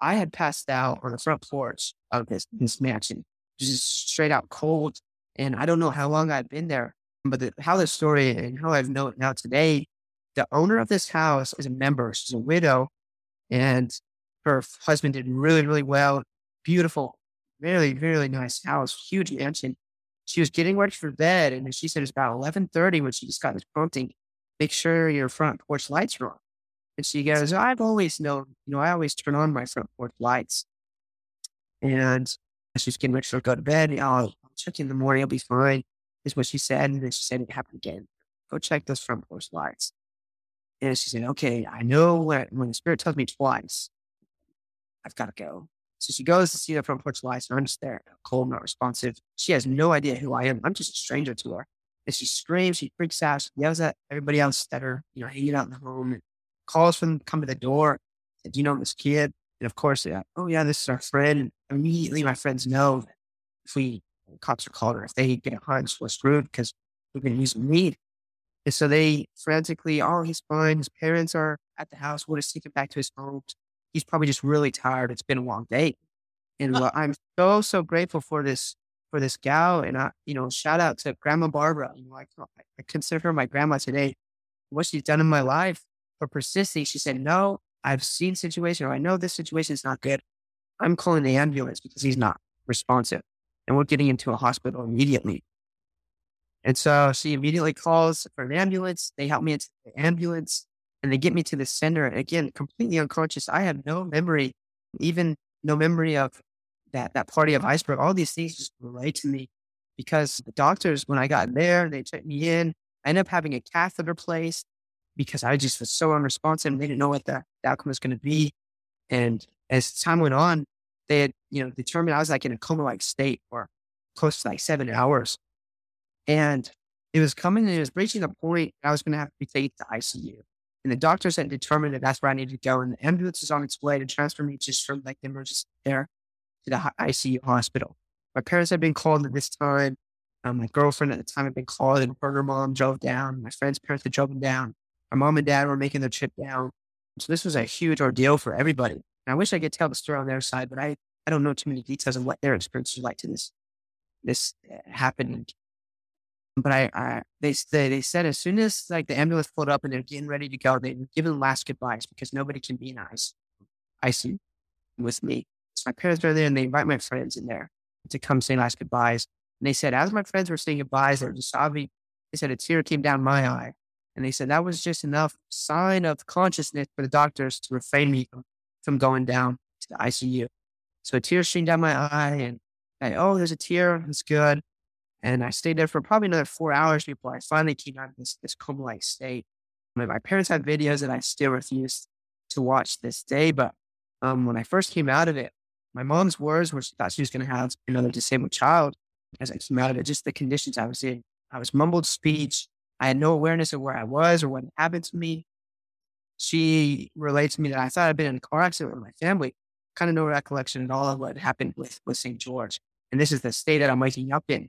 I had passed out on the front porch of this, this mansion, just straight out cold. And I don't know how long I'd been there, but the, how the story and how I've known now today, the owner of this house is a member. She's a widow and her husband did really, really well. Beautiful, really, really nice house, huge mansion. She was getting ready for bed and she said it's about 1130 when she just got this prompting, make sure your front porch lights are on. And she goes, I've always known, you know, I always turn on my front porch lights. And she's getting ready to go to bed. I'll, check in the morning. I'll be fine, is what she said. And then she said it happened again. Go check those front porch lights. And she said, okay, I know when, when the spirit tells me twice, I've got to go. So she goes to see the front porch lights and I'm just there, cold, not responsive. She has no idea who I am. I'm just a stranger to her. And she screams, she freaks out, she yells at everybody else that are, you know, hanging out in the home calls for them to come to the door. Do you know this kid? And of course, yeah, oh yeah, this is our friend. And immediately my friends know if we cops are called or if they get a hunch, we're screwed because we've been using weed. And so they frantically, oh, he's fine. His parents are at the house. We'll just take him back to his home he's probably just really tired. It's been a long day. And uh, I'm so, so grateful for this, for this gal. And I, you know, shout out to Grandma Barbara. You know, I, I consider her my grandma today. What she's done in my life for persisting. She said, no, I've seen situation or I know this situation is not good. I'm calling the ambulance because he's not responsive. And we're getting into a hospital immediately. And so she immediately calls for an ambulance. They help me into the ambulance and they get me to the center. Again, completely unconscious. I have no memory, even no memory of that that party of iceberg. All these things just relate to me because the doctors, when I got there, they checked me in. I ended up having a catheter placed because I just was so unresponsive. and They didn't know what the, the outcome was going to be. And as time went on, they had, you know, determined I was like in a coma like state for close to like seven hours. And it was coming and it was reaching a point I was going to have to be taken to ICU. And the doctors had determined that that's where I needed to go. And the ambulance was on its way to transfer me just from like the emergency care to the ICU hospital. My parents had been called at this time. Um, my girlfriend at the time had been called, and her mom drove down. My friend's parents had driven down. My mom and dad were making their trip down. So this was a huge ordeal for everybody. And I wish I could tell the story on their side, but I, I don't know too many details of what their experience was like to this this uh, happening but I, I they, they they said as soon as like the ambulance pulled up and they're getting ready to go, they give them last goodbyes because nobody can be nice. I see with me. So my parents are there and they invite my friends in there to come say last goodbyes. And they said, as my friends were saying goodbyes, they just sobbing. They said a tear came down my eye. And they said that was just enough sign of consciousness for the doctors to refrain me from, going down to the ICU. So a tear streamed down my eye and I, oh, there's a tear. It's good. And I stayed there for probably another four hours before I finally came out of this, this coma like state. I mean, my parents had videos that I still refuse to watch this day. But um, when I first came out of it, my mom's words were she thought she was going to have another disabled child as I came out of it, just the conditions I was in. I was mumbled speech. I had no awareness of where I was or what happened to me. She relates to me that I thought I'd been in a car accident with my family. Kind of no recollection at all of what happened with, with St. George. And this is the state that I'm waking up in.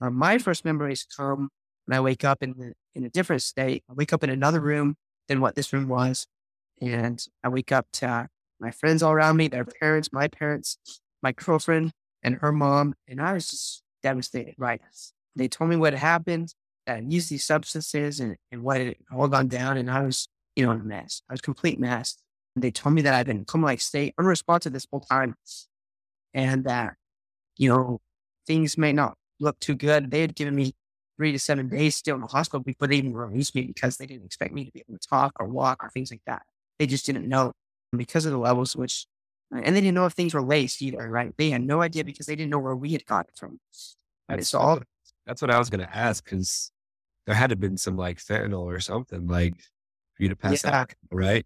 Uh, my first memories come and I wake up in the, in a different state. I wake up in another room than what this room was, and I wake up to uh, my friends all around me, their parents, my parents, my girlfriend, and her mom, and I was just devastated. Right? They told me what happened, that I used these substances, and and what had all gone down, and I was you know in a mess. I was a complete mess. And they told me that I'd been coma like state unresponsive this whole time, and that you know things may not look too good. They had given me three to seven days still in the hospital before they even released me because they didn't expect me to be able to talk or walk or things like that. They just didn't know because of the levels, which, and they didn't know if things were laced either, right? They had no idea because they didn't know where we had got it from. That's all. That's what I was going to ask because there had to have been some like fentanyl or something like for you to pass yeah. out, right?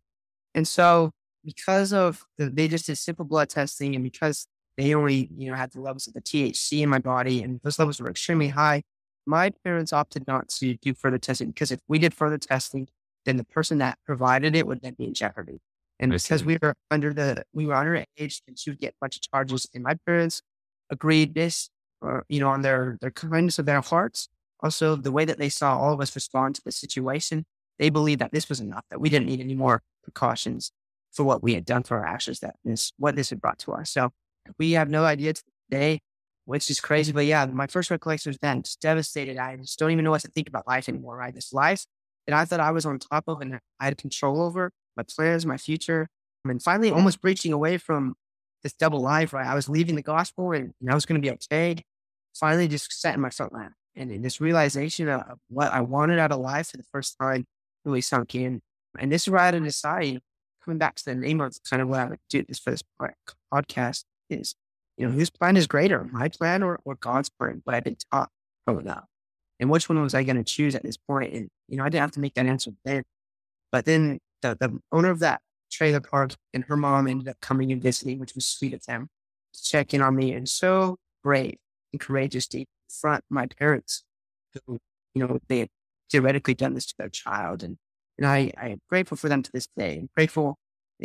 And so because of the, they just did simple blood testing and because they only, you know, had the levels of the THC in my body and those levels were extremely high, my parents opted not to do further testing because if we did further testing, then the person that provided it would then be in jeopardy. And because we were under the, we were underage and she would get a bunch of charges. And my parents agreed this, or, you know, on their, their kindness of their hearts. Also, the way that they saw all of us respond to the situation, they believed that this was enough, that we didn't need any more precautions for what we had done for our ashes, that this, what this had brought to us. So we have no idea today which is crazy. But yeah, my first recollection was then just devastated. I just don't even know what to think about life anymore, right? This life that I thought I was on top of and I had control over my plans, my future. And finally almost breaching away from this double life, right? I was leaving the gospel and, and I was going to be okay. Finally just sat in my front lap. And this realization of, what I wanted out of life for the first time really sunk in. And this I had to decide, coming back to the name of kind of what I would do this for this podcast is you know, whose plan is greater, my plan or, or God's plan? But I've been taught growing up. And which one was I going to choose at this point? And, you know, I didn't have to make that answer then. But then the, the owner of that trailer park and her mom ended up coming and visiting, which was sweet of them, to check in on me and so brave and courageous to confront my parents who, you know, they had theoretically done this to their child. And, and I, I am grateful for them to this day. And grateful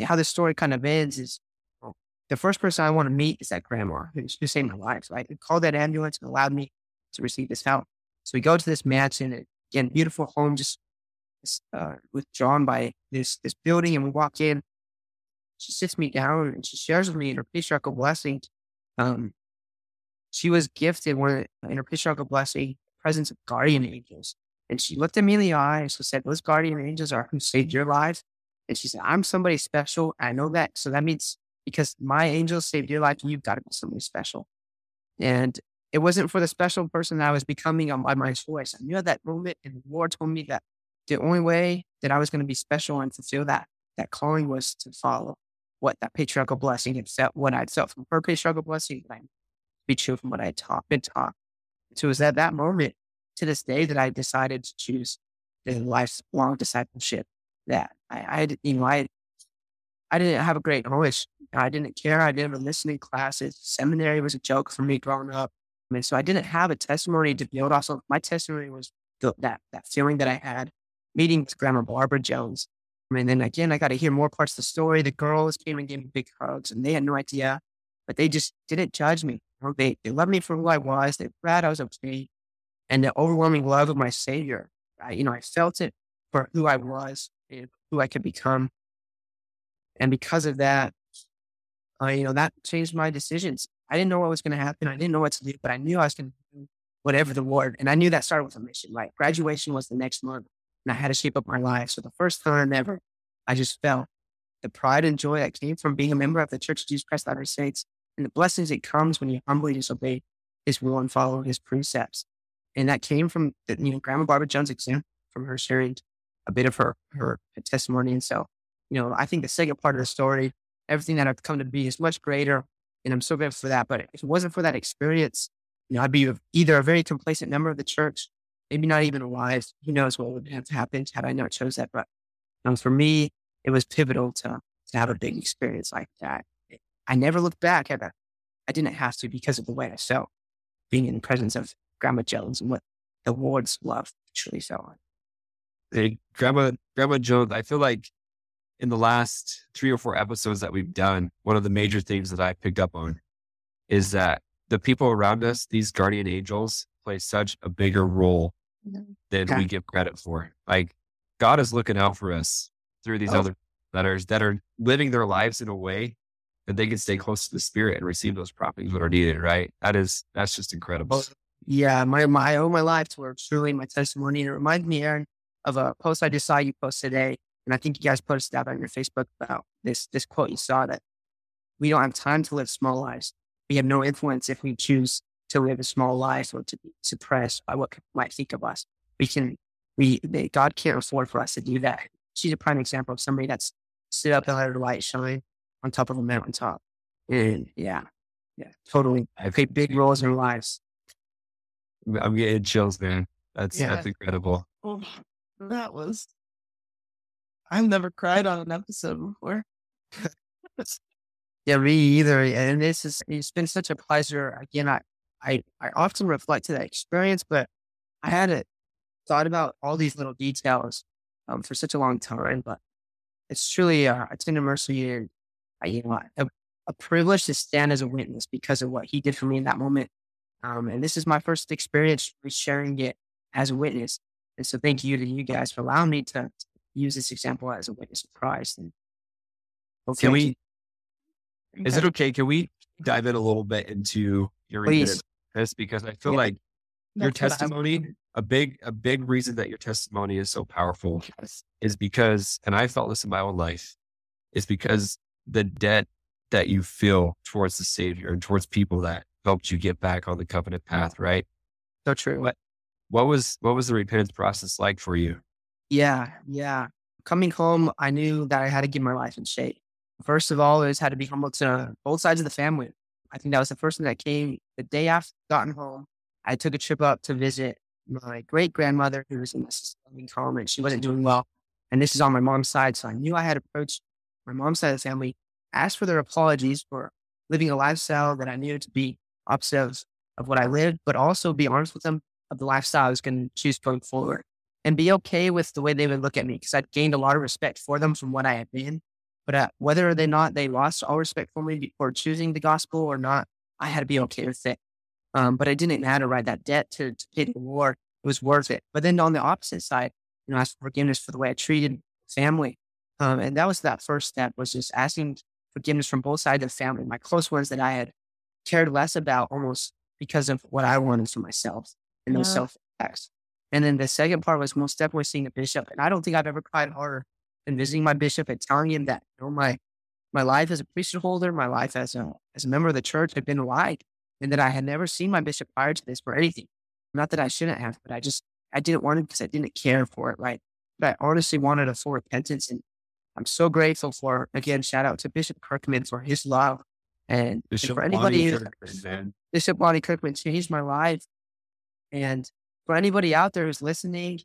how this story kind of ends is the first person I want to meet is that grandma who, saved my life. So I called that ambulance and allowed me to receive this help. So we go to this mansion, again, beautiful home, just uh, withdrawn by this this building, and we walk in. She sits me down and she shares with me her patriarchal blessing. Um, she was gifted one in her patriarchal blessing presence of guardian angels, and she looked at me in the eye and she said, "Those guardian angels are who saved your life." And she said, "I'm somebody special. I know that, so that means because my angel saved your life. You've got to be somebody special. And it wasn't for the special person that I was becoming by my choice. I knew at that moment, and the Lord told me that the only way that I was going to be special and fulfill that that calling was to follow what that patriarchal blessing had felt, what I'd felt from her patriarchal blessing, and I be true from what I taught, been taught. So it was at that moment to this day that I decided to choose the lifelong discipleship that I, I you know, I, I didn't have a great knowledge I didn't care. I didn't listen in classes. Seminary was a joke for me growing up. I mean, so I didn't have a testimony to build off of. My testimony was the, that that feeling that I had meeting Grandma Barbara Jones. I mean, then again, I got to hear more parts of the story. The girls came and gave me big hugs, and they had no idea, but they just didn't judge me. They they loved me for who I was. They glad I was okay, and the overwhelming love of my Savior. I, you know, I felt it for who I was and who I could become, and because of that, uh, you know, that changed my decisions. I didn't know what was going to happen. I didn't know what to do, but I knew I was going to do whatever the Lord. And I knew that started with a mission. Like graduation was the next month, and I had to shape up my life. So the first time ever, I just felt the pride and joy that came from being a member of the Church of Jesus Christ of Latter Saints, and the blessings that comes when you humbly disobey His will and follow His precepts. And that came from you know Grandma Barbara Jones' example, from her sharing a bit of her her testimony. And so, you know, I think the second part of the story everything that I've come to be is much greater. And I'm so grateful for that. But if it wasn't for that experience, you know, I'd be either a very complacent member of the church, maybe not even alive. Who knows what would have happened had I not chose that. But um, for me, it was pivotal to, to have a big experience like that. I never looked back at that. I didn't have to because of the way I felt being in the presence of Grandma Jones and what the wards love truly felt like. Hey, Grandma, Grandma Jones, I feel like in the last three or four episodes that we've done, one of the major things that I picked up on is that the people around us, these guardian angels, play such a bigger role than Okay. we give credit for. Like God is looking out for us through these Oh. other that are that are living their lives in a way that they can stay close to the spirit and receive those promptings that are needed, right? That is that's just incredible. Yeah, my, my I owe my life to her truly my testimony. And it reminds me, Aaron, of a post I just saw you post today. And I think you guys posted that on your Facebook about this this quote you saw that we don't have time to live small lives. We have no influence if we choose to live a small life or to be suppressed by what people might think of us. We can we they, God can't afford for us to do that. She's a prime example of somebody that's stood up and let her light shine on top of a mountaintop. And yeah, yeah, totally. I Played big roles in our lives. I'm getting chills, man. That's Yeah. that's incredible. Oh, that was. I've never cried on an episode before. [laughs] Yeah, me either. And this is it's been such a pleasure. Again, I I, I often reflect to that experience, but I hadn't thought about all these little details um, for such a long time. But it's truly uh, it's and uh, you know a, a privilege to stand as a witness because of what he did for me in that moment. Um, and this is my first experience sharing it as a witness. And so thank you to you guys for allowing me to use this example as a witness of Christ. And Can hopefully- we is it okay? Can we dive in a little bit into your. This because I feel Yeah. like your That's I- testimony, a big a big reason that your testimony is so powerful is because, and I felt this in my own life, is because the debt that you feel towards the Savior and towards people that helped you get back on the covenant path, right? so true. What what was what was the repentance process like for you? Yeah, yeah. Coming home, I knew that I had to get my life in shape. First of all, is had to be humble to both sides of the family. I think that was the first thing that came the day after gotten home. I took a trip up to visit my great grandmother who was in the assisted living home and she wasn't doing well. And this is on my mom's side. So I knew I had to approach my mom's side of the family, asked for their apologies for living a lifestyle that I knew to be opposite of, of what I lived, but also be honest with them of the lifestyle I was going to choose going forward and be okay with the way they would look at me because I'd gained a lot of respect for them from what I had been. But uh, whether or not they lost all respect for me for choosing the gospel or not, I had to be okay with it. Um, but it didn't matter, right? That debt to, to pay the war, it was worth it. But then on the opposite side, you know, ask for forgiveness for the way I treated family. Um, and that was that first step was just asking forgiveness from both sides of the family, my close ones that I had cared less about almost because of what I wanted for myself and those Yeah. self attacks. And then the second part was most definitely seeing the bishop. And I don't think I've ever cried harder than visiting my bishop and telling him that you know, my my life as a priesthood holder, my life as a as a member of the church had been lied, and that I had never seen my bishop prior to this for anything. Not that I shouldn't have, but I just I didn't want it because I didn't care for it, right? But I honestly wanted a full repentance, and I'm so grateful for again. Shout out to Bishop Kirkman for his love, and, and for anybody Lonnie Kirkman. Bishop Lonnie Kirkman changed my life. And for anybody out there who's listening,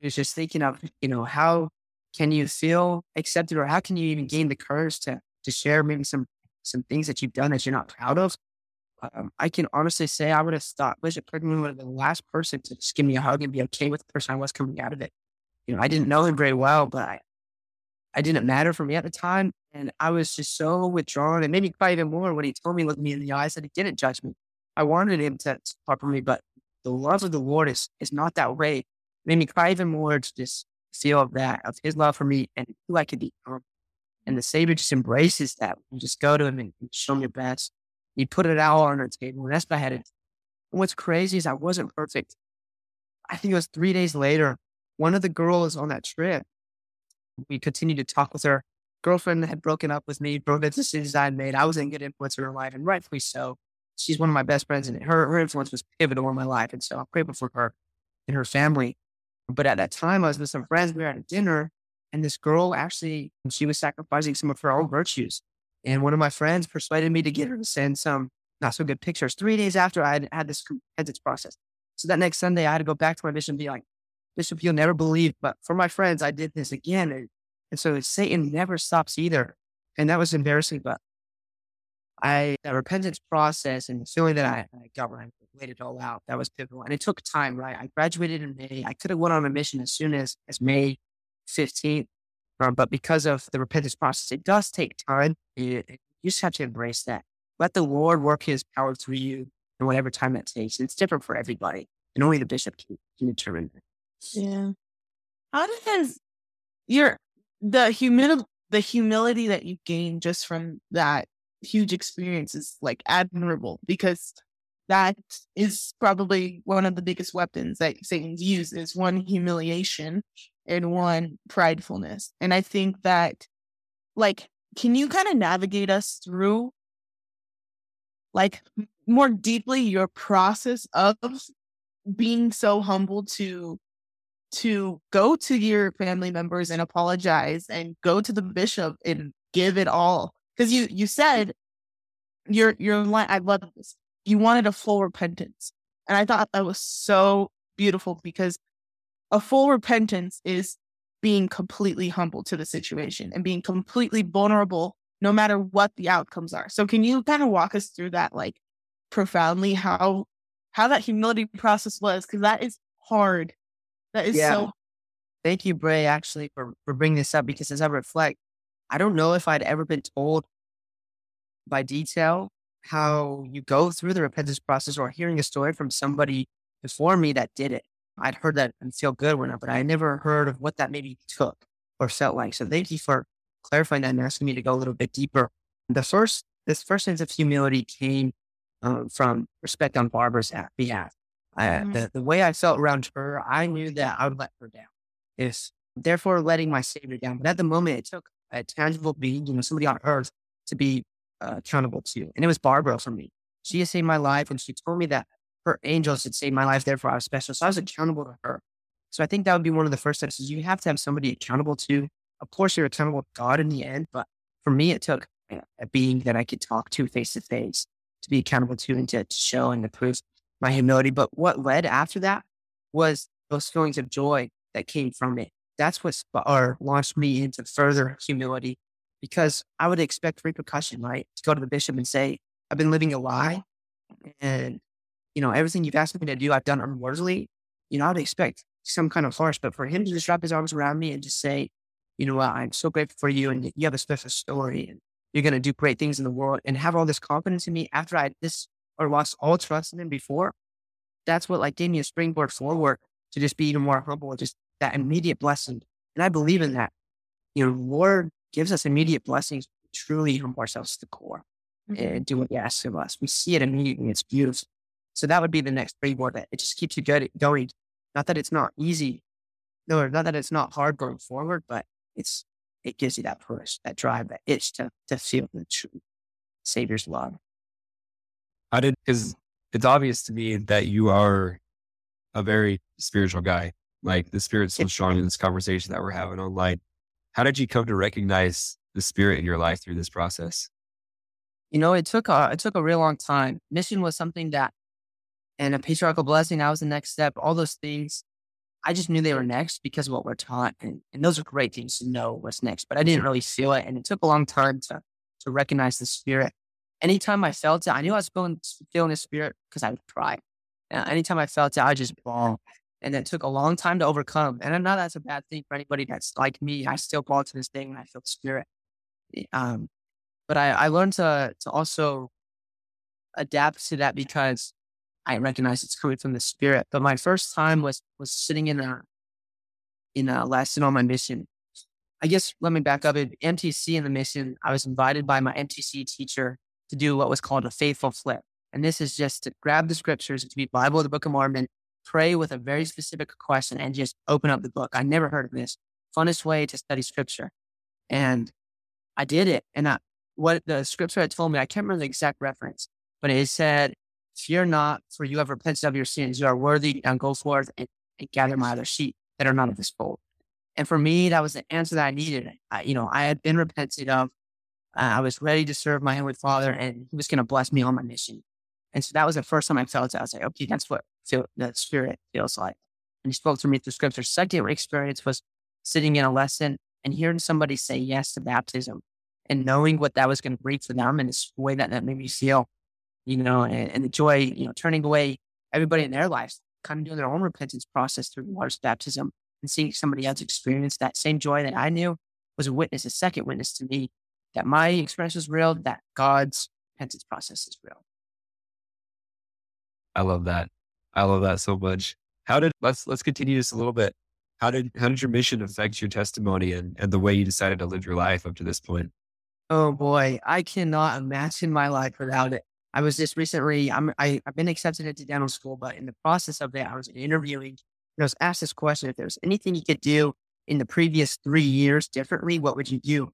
who's just thinking of, you know, how can you feel accepted or how can you even gain the courage to to share maybe some some things that you've done that you're not proud of? Um, I can honestly say I would have thought Bishop Kirkman would have been the last person to just give me a hug and be okay with the person I was coming out of it. You know, I didn't know him very well, but I, I didn't matter for me at the time. And I was just so withdrawn and made me cry even more when he told me, look me in the eyes, that he didn't judge me. I wanted him to talk for me, but the love of the Lord is, is not that way. It made me cry even more to just feel of that, of his love for me and who I could become. And the Savior just embraces that. You just go to him and show him your best. You put it all on our table. And that's what I had. And what's crazy is I wasn't perfect. I think it was three days later, one of the girls on that trip, we continued to talk with her. Girlfriend had broken up with me, broke the decisions I made. I was in good influence in her life, and rightfully so. She's one of my best friends, and her, her influence was pivotal in my life. And so I'm grateful for her and her family. But at that time, I was with some friends. We were at a dinner, and this girl actually, she was sacrificing some of her own virtues. And one of my friends persuaded me to get her to send some not so good pictures three days after I had had this repentance process. So that next Sunday, I had to go back to my mission and be like, Bishop, you'll never believe, but for my friends, I did this again. And, and so Satan never stops either. And that was embarrassing, but I, that repentance process and the feeling that I, I got I laid it all out, that was pivotal. And it took time, right? I graduated in May. I could have went on a mission as soon as, as May 15th. Um, but because of the repentance process, it does take time. You, you just have to embrace that. Let the Lord work his power through you in whatever time that takes. It's different for everybody. and only the bishop can, can determine that. Yeah. How does your the humility the humility that you gain just from that huge experience is like admirable because that is probably one of the biggest weapons that Satan's used is one humiliation and one pridefulness. And I think that like can you kind of navigate us through like more deeply your process of being so humble to to go to your family members and apologize and go to the mm-hmm. bishop and give it all because you you said your your line i love this you wanted a full repentance and i thought that was so beautiful because a full repentance is being completely humble to the situation and being completely vulnerable no matter what the outcomes are. So can you kind of walk us through that like profoundly how how that humility process was? Because that is hard that is Yeah. so Thank you, Bray, actually, for, for bringing this up because as I reflect, I don't know if I'd ever been told by detail how you go through the repentance process or hearing a story from somebody before me that did it. I'd heard that and feel good when I, but I never heard of what that maybe took or felt like. So thank you for clarifying that and asking me to go a little bit deeper. The first, this first sense of humility came um, from respect on Barbara's behalf. I, Mhm. the, the way I felt around her, I knew that I would let her down. Is therefore letting my savior down. But at the moment, it took a tangible being, you know, somebody on earth to be uh, accountable to. And it was Barbara for me. She has saved my life, and she told me that her angels had saved my life. Therefore, I was special. So I was accountable to her. So I think that would be one of the first steps. Is you have to have somebody accountable to. Of course, you're accountable to God in the end, but for me, it took a being that I could talk to face to face to be accountable to and to, to show and to prove my humility. But what led after that was those feelings of joy that came from it. That's what sp- or launched me into further humility because I would expect repercussion, right? To go to the bishop and say, I've been living a lie and, you know, everything you've asked me to do, I've done unworthily. You know, I would expect some kind of harsh, but for him to just wrap his arms around me and just say, you know what, I'm so grateful for you and you have a special story and you're going to do great things in the world and have all this confidence in me after I this or lost all trust in him before. That's what like gave me a springboard forward to just be even more humble, just that immediate blessing. And I believe in that. You know, Lord gives us immediate blessings, truly humble ourselves to the core mm-hmm. and do what he asks of us. We see it immediately. It's beautiful. So that would be the next springboard that it just keeps you good, going. Not that it's not easy. No, not that it's not hard going forward, but it's, it gives you that push, that drive, that itch to, to feel the true Savior's love. How did, because it's obvious to me that you are a very spiritual guy. Like the spirit's so strong in this conversation that we're having online. How did you come to recognize the spirit in your life through this process? You know, it took a it took a real long time. Mission was something that, and a patriarchal blessing. That was the next step. All those things, I just knew they were next because of what we're taught, and, and those are great things to know what's next. But I didn't really feel it, and it took a long time to to recognize the spirit. Anytime I felt it, I knew I was feeling feeling the spirit because I would cry. Uh, anytime I felt it, I just bawl, and it took a long time to overcome. And I know that's a bad thing for anybody that's like me. I still bawl to this day when I feel the spirit. Um, but I, I learned to to also adapt to that because I recognize it's coming from the spirit. But my first time was was sitting in a in a lesson on my mission. I guess let me back up. In MTC in the mission, I was invited by my MTC teacher to do what was called a faithful flip. And this is just to grab the scriptures, to be Bible, the Book of Mormon, pray with a very specific question, and just open up the book. I never heard of this. Funnest way to study scripture. And I did it. And I, what the scripture had told me, I can't remember the exact reference, but it said, Fear not, for you have repented of your sins. You are worthy, and go forth and, and gather my other sheep that are not of this fold. And for me, that was the answer that I needed. I, you know, I had been repented of. Uh, I was ready to serve my Heavenly Father, and He was going to bless me on my mission. And so that was the first time I felt it. I was like, okay, that's what feel, the Spirit feels like. And He spoke to me through Scripture. Second experience was sitting in a lesson and hearing somebody say yes to baptism and knowing what that was going to bring for them and the way that that made me feel, you know, and, and the joy, you know, turning away everybody in their lives, kind of doing their own repentance process through water's baptism and seeing somebody else experience that same joy that I knew was a witness, a second witness to me that my experience is real, that God's repentance process is real. I love that. I love that so much. How did let's let's continue this a little bit. How did how did your mission affect your testimony and, and the way you decided to live your life up to this point? Oh boy, I cannot imagine my life without it. I was just recently, I'm, I, I've been accepted into dental school, but in the process of that, I was interviewing. And I was asked this question: if there was anything you could do in the previous three years differently, what would you do?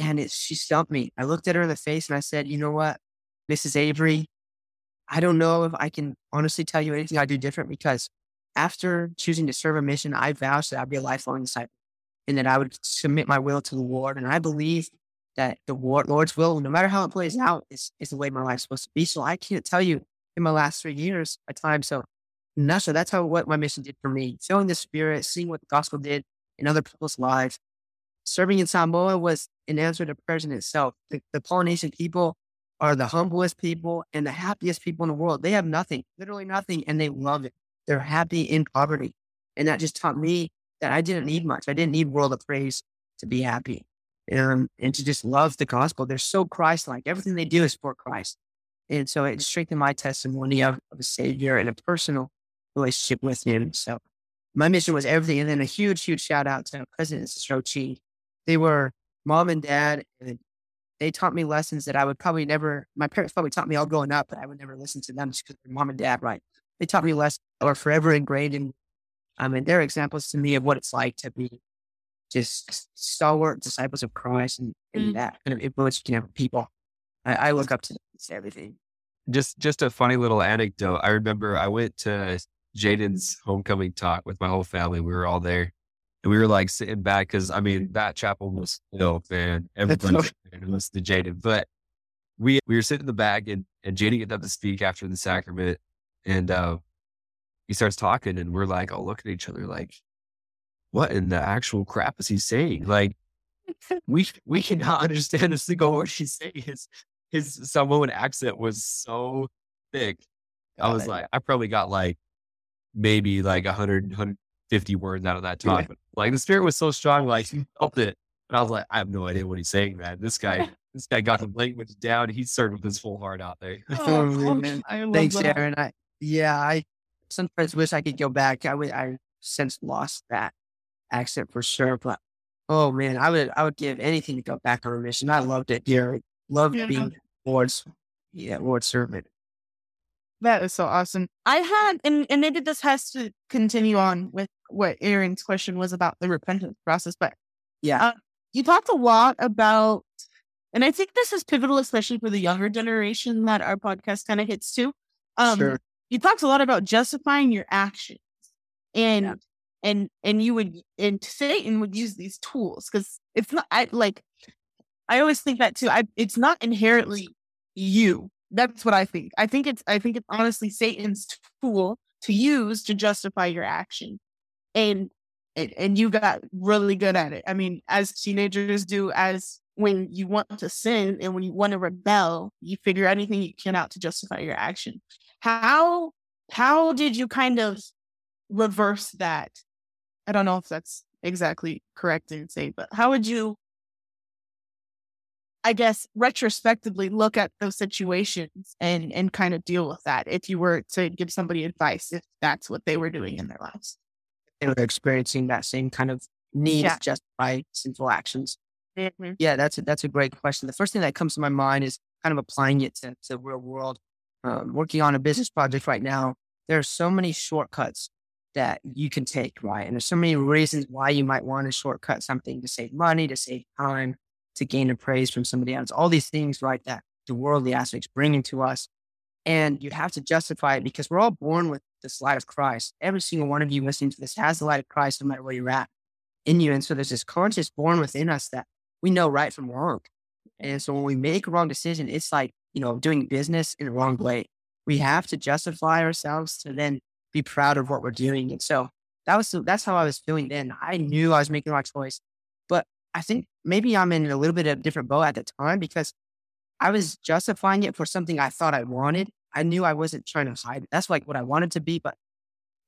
And it, she stumped me. I looked at her in the face and I said, you know what, Mrs. Avery, I don't know if I can honestly tell you anything I do different because after choosing to serve a mission, I vowed that I'd be a lifelong disciple and that I would submit my will to the Lord. And I believe that the Lord's will, no matter how it plays out, is, is the way my life's supposed to be. So I can't tell you in my last three years a time. So no, that's how what my mission did for me. Feeling the spirit, seeing what the gospel did in other people's lives. Serving in Samoa was an answer to prayers in itself. The, the Polynesian people are the humblest people and the happiest people in the world. They have nothing, literally nothing, and they love it. They're happy in poverty. And that just taught me that I didn't need much. I didn't need world praise to be happy and, and to just love the gospel. They're so Christ like. Everything they do is for Christ. And so it strengthened my testimony of, of a savior and a personal relationship with him. So my mission was everything. And then a huge, huge shout out to President Strochi. They were mom and dad, and they taught me lessons that I would probably never, my parents probably taught me all growing up, but I would never listen to them just because they're mom and dad, right? They taught me lessons that are forever ingrained in, I mean, they're examples to me of what it's like to be just stalwart disciples of Christ and, and mm that kind of influence you can have people. I, I look up to everything. Just, just a funny little anecdote. I remember I went to Jaden's homecoming talk with my whole family. We were all there. And we were like sitting back because I mean that chapel was filled, man. Everybody was to Jaden. But we we were sitting in the back and, and Jaden get up to speak after the sacrament. And uh, he starts talking and we're like all looking at each other like, what in the actual crap is he saying? Like we we cannot [laughs] understand a single word he's saying. His his Samoan accent was so thick. Got I was it. like, I probably got like maybe like 100, 150 words out of that talk. Yeah. Like the spirit was so strong, like he [laughs] felt it. And I was like, I have no idea what he's saying, man. This guy, [laughs] this guy got the language down. He served with his full heart out there. [laughs] Oh, oh, man. Thanks, that. Aaron. I, yeah, I sometimes wish I could go back. I would, I since lost that accent for sure. But oh man, I would, I would give anything to go back on a mission. I loved it here. Loved yeah. being Lord's, yeah, Lord's servant. That is so awesome. I had, and, and maybe this has to continue on with what Aaron's question was about the repentance process, but yeah, uh, you talked a lot about, and I think this is pivotal, especially for the younger generation that our podcast kind of hits to. Um, sure. You talked a lot about justifying your actions, and yeah. and and you would, and Satan would use these tools because it's not I like. I always think that too. I it's not inherently you that's what I think. I think it's I think it's honestly Satan's tool to use to justify your action. And and you got really good at it. I mean, as teenagers do as when you want to sin and when you want to rebel, you figure anything you can out to justify your action. How how did you kind of reverse that? I don't know if that's exactly correct to say, but how would you I guess retrospectively look at those situations and and kind of deal with that if you were to give somebody advice if that's what they were doing in their lives. They were experiencing that same kind of need yeah. to justify sinful actions. Mm-hmm. Yeah, that's a, that's a great question. The first thing that comes to my mind is kind of applying it to, to the real world. Um, working on a business project right now, there are so many shortcuts that you can take, right? And there's so many reasons why you might want to shortcut something to save money, to save time, to gain a praise from somebody else. All these things, right, that the worldly aspects bringing to us. And you have to justify it because we're all born with this light of Christ. Every single one of you listening to this has the light of Christ no matter where you're at in you. And so there's this conscious born within us that we know right from wrong. And so when we make a wrong decision, it's like, you know, doing business in the wrong way. We have to justify ourselves to then be proud of what we're doing. And so that was, that's how I was feeling then. I knew I was making the right choice, but I think maybe I'm in a little bit of a different boat at the time because I was justifying it for something I thought I wanted. I knew I wasn't trying to hide. That's like what I wanted to be, but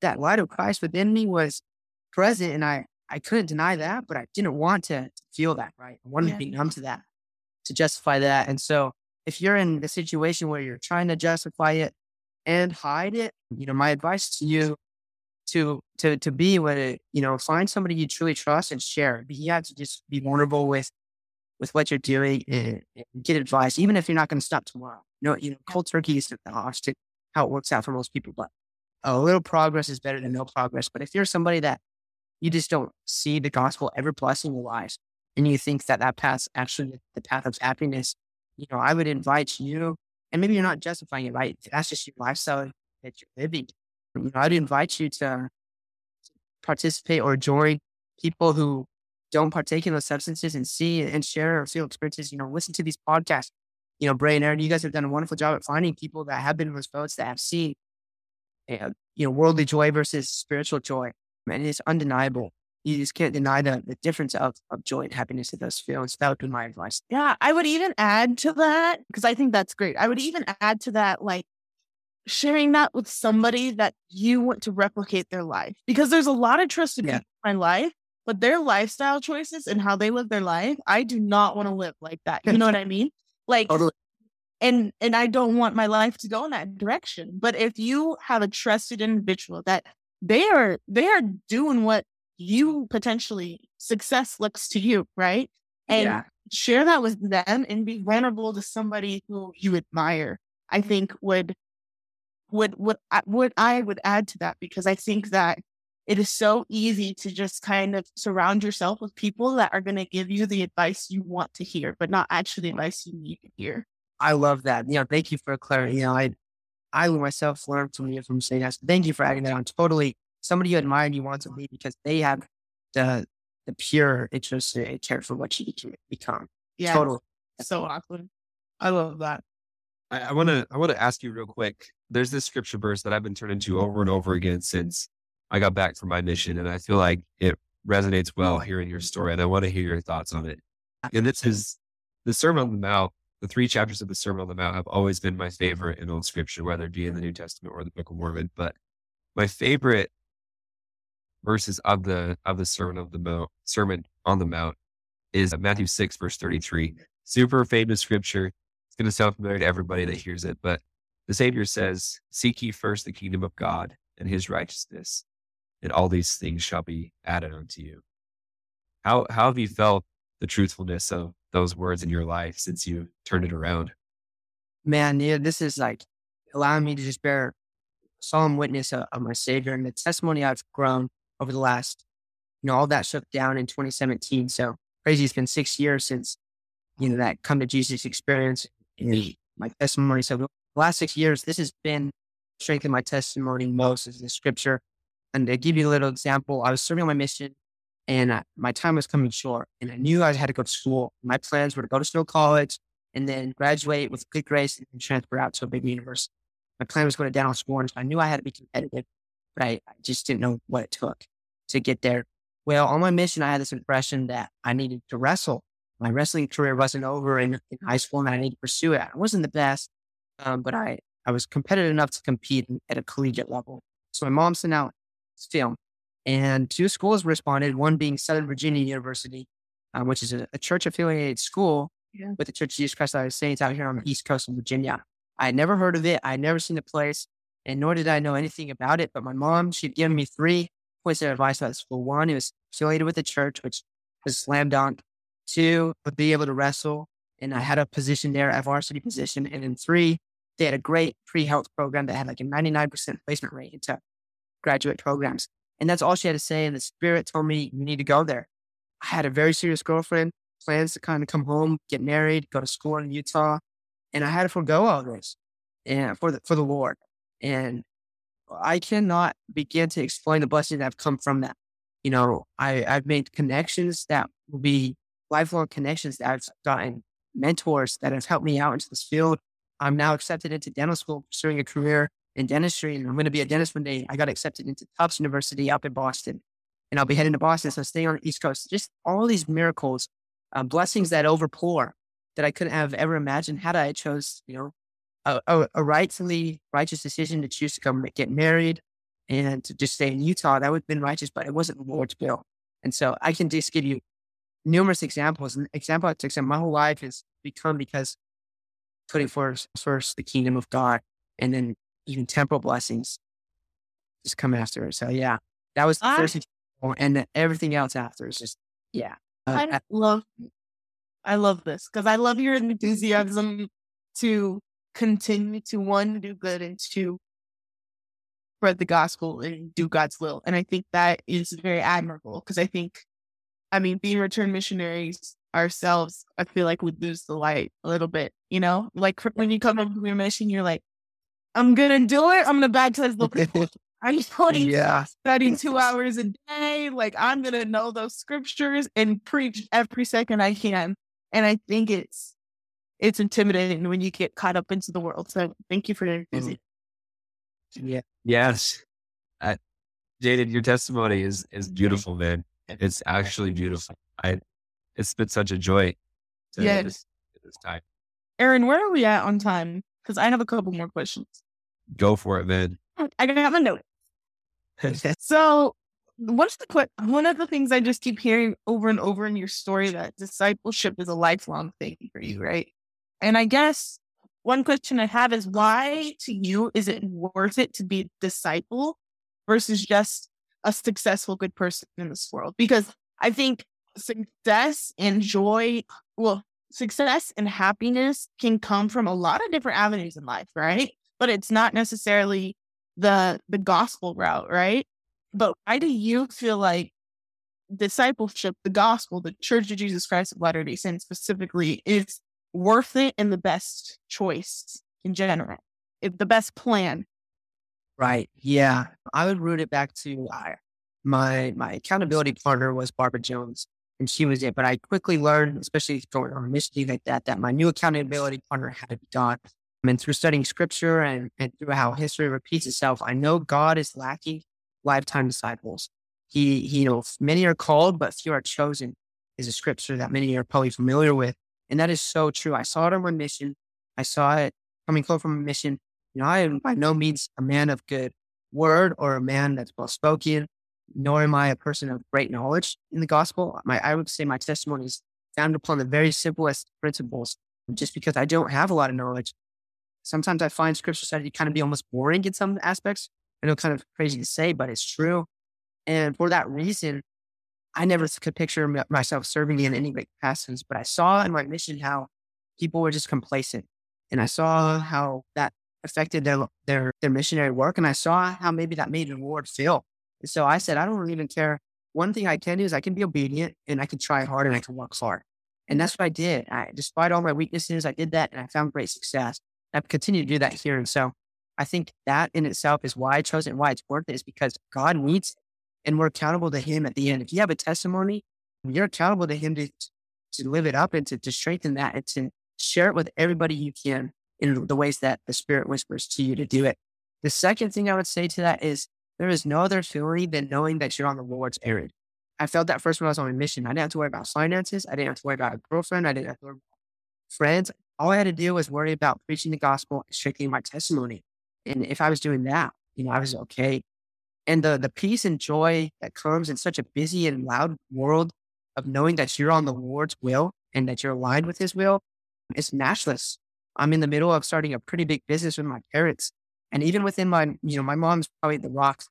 that light of Christ within me was present and I, I couldn't deny that, but I didn't want to feel that, right? I wanted yeah. to be numb to that, to justify that. And so if you're in the situation where you're trying to justify it, and hide it. You know, my advice to you to to to be what it, you know, find somebody you truly trust and share. But you have to just be vulnerable with with what you're doing and, and get advice, even if you're not going to stop tomorrow. You know, you know, cold turkey is the how it works out for most people, but a little progress is better than no progress. But if you're somebody that you just don't see the gospel ever blessing your lives, and you think that that path's actually the path of happiness, you know, I would invite you, and maybe you're not justifying it, right? That's just your lifestyle that you're living. You know, I'd invite you to participate or join people who don't partake in those substances and see and share or feel experiences. You know, listen to these podcasts. You know, Bray and Aaron, you guys have done a wonderful job at finding people that have been in those boats that have seen, uh, you know, worldly joy versus spiritual joy. And it's undeniable you just can't deny the, the difference of, of joy and happiness that those feel. And so that would be my advice. Yeah, I would even add to that because I think that's great. I would even add to that, like sharing that with somebody that you want to replicate their life because there's a lot of trusted yeah. people in my life, but their lifestyle choices and how they live their life, I do not want to live like that. You know what I mean? Like, totally. and and I don't want my life to go in that direction. But if you have a trusted individual that they are they are doing what you potentially success looks to you, right? And yeah. share that with them and be vulnerable to somebody who you admire. I think would would would uh, would I would add to that because I think that it is so easy to just kind of surround yourself with people that are going to give you the advice you want to hear, but not actually the advice you need to hear. I love that. You know, thank you for clarity. You know, I I myself learned from you from saying that. Thank you for adding that on. Totally somebody you admire and you want to be because they have the the pure interest and care for what you can become. Yeah. Totally. So awkward. I love that. I want to I want to ask you real quick. There's this scripture verse that I've been turning to over and over again since I got back from my mission, and I feel like it resonates well mm. hearing your story, and I want to hear your thoughts on it. Uh, and this is the Sermon on the Mount. The three chapters of the Sermon on the Mount have always been my favorite in old scripture, whether it be in the New Testament or the Book of Mormon. But my favorite verses of the of the sermon of the mount sermon on the mount is Matthew six verse thirty three. Super famous scripture. It's going to sound familiar to everybody that hears it, but the Savior says, "Seek ye first the kingdom of God and His righteousness, and all these things shall be added unto you." How how have you felt the truthfulness of those words in your life since you turned it around? Man, yeah, this is like allowing me to just bear solemn witness of, of my Savior and the testimony I've grown over the last, you know, all that shut down in 2017. So crazy. It's been six years since, you know, that come to Jesus experience and my testimony. So the last six years, this has been strengthening my testimony most is the scripture. And to give you a little example, I was serving on my mission and I, my time was coming short and I knew I had to go to school. My plans were to go to Snow College and then graduate with good grades and transfer out to a big university. My plan was going to dental school I knew I had to be competitive but I, I just didn't know what it took to get there. Well, on my mission, I had this impression that I needed to wrestle. My wrestling career wasn't over in, in high school and I needed to pursue it. I wasn't the best, um, but I, I was competitive enough to compete at a collegiate level. So my mom sent out film and two schools responded, one being Southern Virginia University, um, which is a, a church affiliated school yeah. with the Church of Jesus Christ of Saints out here on the East Coast of Virginia. I had never heard of it. I had never seen the place and nor did I know anything about it. But my mom, she'd given me three points of advice about school. One, it was affiliated with the church, which was slam dunk. Two, would be able to wrestle. And I had a position there, a varsity position. And then three, they had a great pre health program that had like a 99% placement rate into graduate programs. And that's all she had to say. And the spirit told me, you need to go there. I had a very serious girlfriend, plans to kind of come home, get married, go to school in Utah. And I had to forego all this and for the, for the Lord. And I cannot begin to explain the blessings that have come from that. You know, I, I've made connections that will be lifelong connections that I've gotten mentors that have helped me out into this field. I'm now accepted into dental school, pursuing a career in dentistry, and I'm going to be a dentist one day. I got accepted into Tufts University up in Boston, and I'll be heading to Boston. So staying on the East Coast, just all these miracles, uh, blessings that overpour that I couldn't have ever imagined had I chose, you know, a, a, a rightfully righteous decision to choose to come get married and to just stay in Utah. That would have been righteous, but it wasn't the Lord's will. And so I can just give you numerous examples. An example I took my whole life has become because putting first, first the kingdom of God and then even temporal blessings just come after it. So yeah, that was the I- first and then everything else after is just yeah. Uh, I love, I love this because I love your enthusiasm to continue to one do good and two spread the gospel and do God's will. And I think that is very admirable because I think, I mean, being returned missionaries ourselves, I feel like we lose the light a little bit. You know, like when you come up with your mission, you're like, I'm gonna do it. I'm gonna baptize the [laughs] people. I'm putting yeah, study two hours a day. Like I'm gonna know those scriptures and preach every second I can. And I think it's it's intimidating when you get caught up into the world. So thank you for your enthusiasm. yeah. Yes. Uh, Jaden, your testimony is is beautiful, man. It's actually beautiful. I it's been such a joy to Yes. this, this time. Aaron, where are we at on time? Because I have a couple more questions. Go for it, man. I got my note. [laughs] So what's the que- one of the things I just keep hearing over and over in your story that discipleship is a lifelong thing for you, right? And I guess one question I have is why to you is it worth it to be a disciple versus just a successful good person in this world? Because I think success and joy, well, success and happiness can come from a lot of different avenues in life, right? But it's not necessarily the the gospel route, right? But why do you feel like discipleship, the gospel, the Church of Jesus Christ of Latter Day Saints specifically, is worth it and the best choice in general, if the best plan? Right. Yeah. I would root it back to uh, my my accountability partner was Barbara Jones, and she was it. But I quickly learned, especially on a mission like that, that my new accountability partner had to be God. And through studying scripture and, and through how history repeats itself, I know God is lacking lifetime disciples. He, he, you know, many are called, but few are chosen is a scripture that many are probably familiar with. And that is so true. I saw it on my mission. I saw it coming close from a mission. You know, I am by no means a man of good word or a man that's well spoken, nor am I a person of great knowledge in the gospel. My, I would say my testimony is founded upon the very simplest principles. Just because I don't have a lot of knowledge, sometimes I find scripture study kind of be almost boring in some aspects. I know kind of crazy to say, but it's true. And for that reason, I never could picture myself serving in any great capacities, but I saw in my mission how people were just complacent. And I saw how that affected their, their, their missionary work. And I saw how maybe that made the Lord feel. So I said, I don't even care. One thing I can do is I can be obedient and I can try hard and I can work hard. And that's what I did. I, despite all my weaknesses, I did that and I found great success. I've continued to do that here. And so I think that in itself is why I chose it and why it's worth it is because God needs it and we're accountable to Him at the end. If you have a testimony, you're accountable to Him to, to live it up and to, to strengthen that and to share it with everybody you can in the ways that the Spirit whispers to you to do it. The second thing I would say to that is there is no other feeling than knowing that you're on the Lord's errand. I felt that first when I was on a mission. I didn't have to worry about finances. I didn't have to worry about a girlfriend. I didn't have to worry about friends. All I had to do was worry about preaching the gospel and strengthening my testimony. And if I was doing that, you know, I was okay. And the the peace and joy that comes in such a busy and loud world of knowing that you're on the Lord's will and that you're aligned with his will, is matchless. I'm in the middle of starting a pretty big business with my parents. And even within my, you know, my mom's probably the rock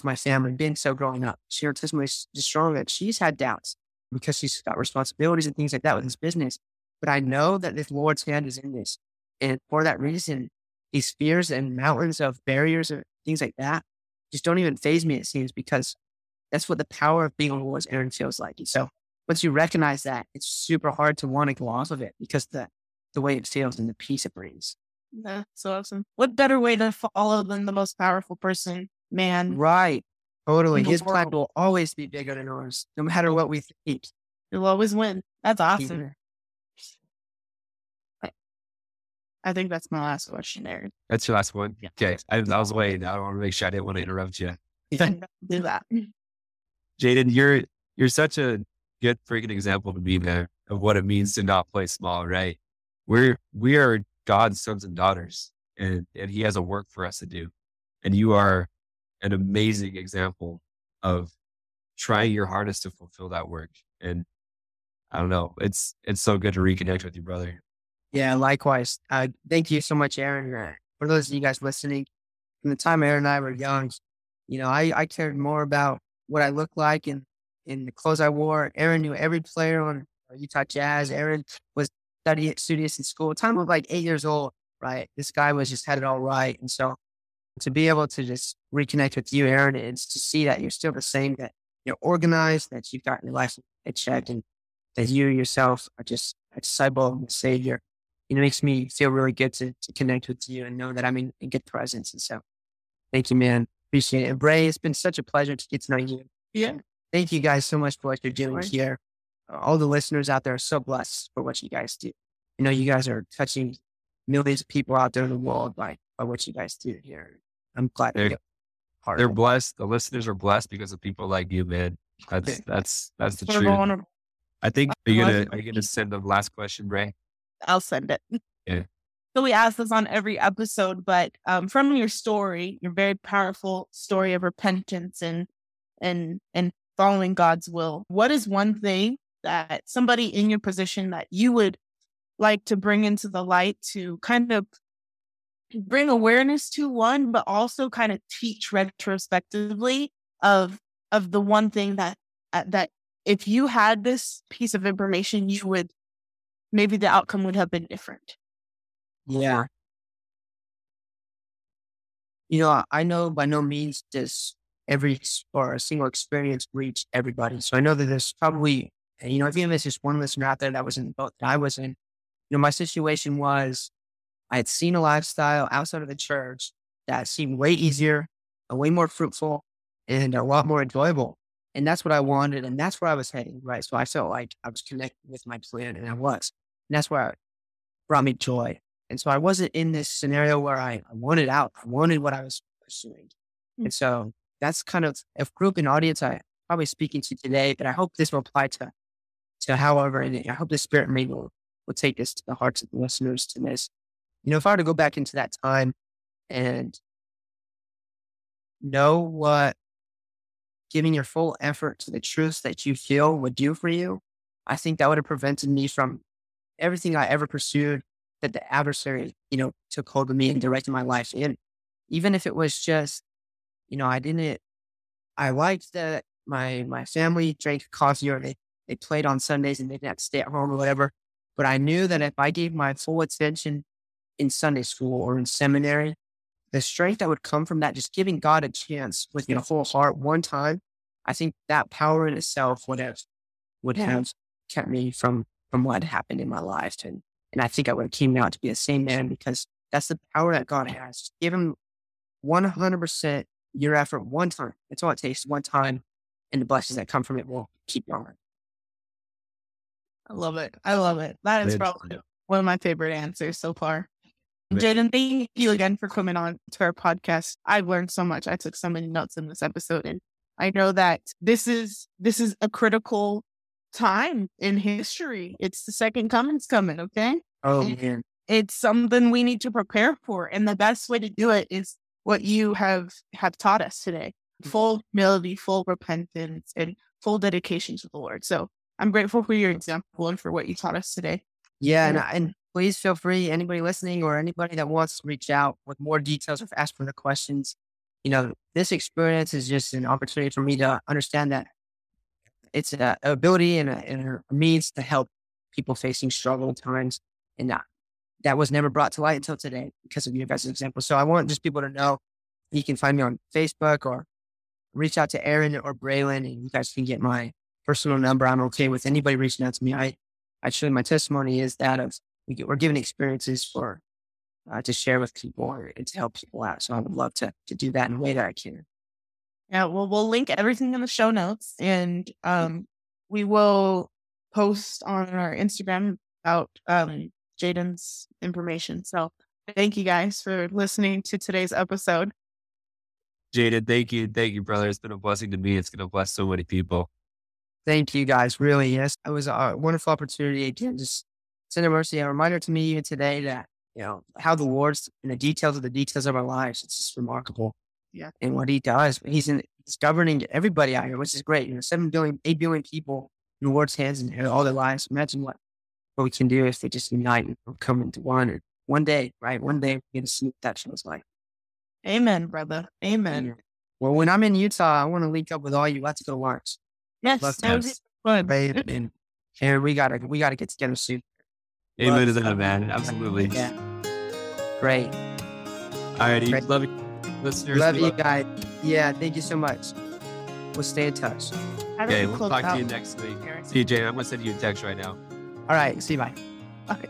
of my family, been so growing up. She her testimony is strong that she's had doubts because she's got responsibilities and things like that with his business. But I know that the Lord's hand is in this. And for that reason, these fears and mountains of barriers or things like that just don't even faze me, it seems, because that's what the power of being on the Lord's errand feels like. And so once you recognize that, it's super hard to want to go off of it because the the way it feels and the peace it brings. That's so awesome. What better way to follow than the most powerful person, man? Right. Totally. In the His plan will always be bigger than ours, no matter what we think. You'll always win. That's awesome. Either. I think that's my last question, there. That's your last one. Yeah. Okay. I, I was waiting. I want to make sure I didn't want to interrupt you. Do that. Jaden, you're you're such a good freaking example to me, man, of what it means to not play small, right? We're we are God's sons and daughters, and and He has a work for us to do. And you are an amazing example of trying your hardest to fulfill that work. And I don't know, it's it's so good to reconnect with you, brother. Yeah, likewise. Uh, thank you so much, Aaron. Uh, for those of you guys listening, from the time Aaron and I were young, you know, I, I cared more about what I looked like and in the clothes I wore. Aaron knew every player on Utah Jazz. Aaron was studying studious in school. Time of like eight years old, right? This guy was just had it all right. And so to be able to just reconnect with you, Aaron, and to see that you're still the same, that you're organized, that you've got your life checked, and that you yourself are just a disciple and a savior. It makes me feel really good to, to connect with you and know that I'm in, in good presence. And so thank you, man. Appreciate it. And Bray, it's been such a pleasure to get to know you. Yeah. Thank you guys so much for what you're doing here. All the listeners out there are so blessed for what you guys do. You know, you guys are touching millions of people out there in the world by, by what you guys do here. I'm glad they're, they're blessed. The listeners are blessed because of people like you, man. That's that's that's the truth. I think are you gonna are you gonna send the last question, Ray? I'll send it. [laughs] Yeah. So we ask this on every episode, but um, from your story, your very powerful story of repentance and and and following God's will, what is one thing that somebody in your position that you would like to bring into the light to kind of bring awareness to one, but also kind of teach retrospectively of of the one thing that uh, that if you had this piece of information, you would maybe the outcome would have been different. Yeah. You know, I know by no means does every or a single experience reach everybody. So I know that there's probably, you know, if even it's just one listener out there that was in the boat that I was in, you know, my situation was I had seen a lifestyle outside of the church that seemed way easier, and way more fruitful, and a lot more enjoyable. And that's what I wanted. And that's where I was heading. Right. So I felt like I was connected with my plan and I was. And that's where it brought me joy. And so I wasn't in this scenario where I, I wanted out. I wanted what I was pursuing. Mm-hmm. And so that's kind of a group and audience I probably speaking to today, but I hope this will apply to, to however, and I hope the spirit maybe will, will take this to the hearts of the listeners to this. You know, if I were to go back into that time and know what giving your full effort to the truth that you feel would do for you, I think that would have prevented me from everything I ever pursued that the adversary, you know, took hold of me and directed my life in. Even if it was just, you know, I didn't, I liked that my my family drank coffee or they, they played on Sundays and they didn't have to stay at home or whatever. But I knew that if I gave my full attention in Sunday school or in seminary, the strength that would come from that, just giving God a chance with your whole heart one time, I think that power in itself would have would have kept me from from what happened in my life. And and I think I would have came out to be the same man because that's the power that God has. Give him 100% your effort one time. That's all it takes one time. And the blessings that come from it will keep going. I love it. I love it. That is probably one of my favorite answers so far. Jaden, thank you again for coming on to our podcast. I've learned so much. I took so many notes in this episode and I know that this is this is a critical time in history. It's the second coming's coming, okay? Oh man. It's something we need to prepare for. And the best way to do it is what you have have taught us today. Mm. Full humility, full repentance, and full dedication to the Lord. So I'm grateful for your example and for what you taught us today. Yeah, and, and please feel free, anybody listening or anybody that wants to reach out with more details or ask further questions. You know, this experience is just an opportunity for me to understand that it's an ability and a, and a means to help people facing struggle times. And that, that was never brought to light until today because of you guys' example. So I want just people to know you can find me on Facebook or reach out to Aaron or Braylon and you guys can get my personal number. I'm okay with anybody reaching out to me. I, actually, my testimony is that of we get, we're given experiences for uh, to share with people and to help people out. So I would love to to do that in a way that I can. Yeah, well, we'll link everything in the show notes, and um, we will post on our Instagram about um, Jaden's information. So thank you guys for listening to today's episode. Jaden, thank you, thank you, brother. It's been a blessing to me. It's going to bless so many people. Thank you, guys. Really, yes, it was a wonderful opportunity. Again, just A mercy, a reminder to me even today that, you know, how the Lord's in the details of the details of our lives. It's just remarkable. Yeah. And what he does, he's in, he's governing everybody out here, which is great. You know, 7 billion, 8 billion people in the Lord's hands and all their lives. Imagine what, what we can do if they just unite and come into one or one day, right? One day we're going to see what that feels like. Amen, brother. Amen. Well, when I'm in Utah, I want to link up with all you. Let's go Larks. Yes, Love that was Yes. fun. Right? And, and we gotta we gotta get together soon. Amen to Love- that, man. Absolutely. Yeah. Great. All righty. Great. Love you, listeners. Love We you guys. Yeah, thank you so much. We'll stay in touch. How do Okay, we we'll close talk to you next week. Aaron? CJ, I'm gonna send you a text right now. All right. See you. Bye. Okay.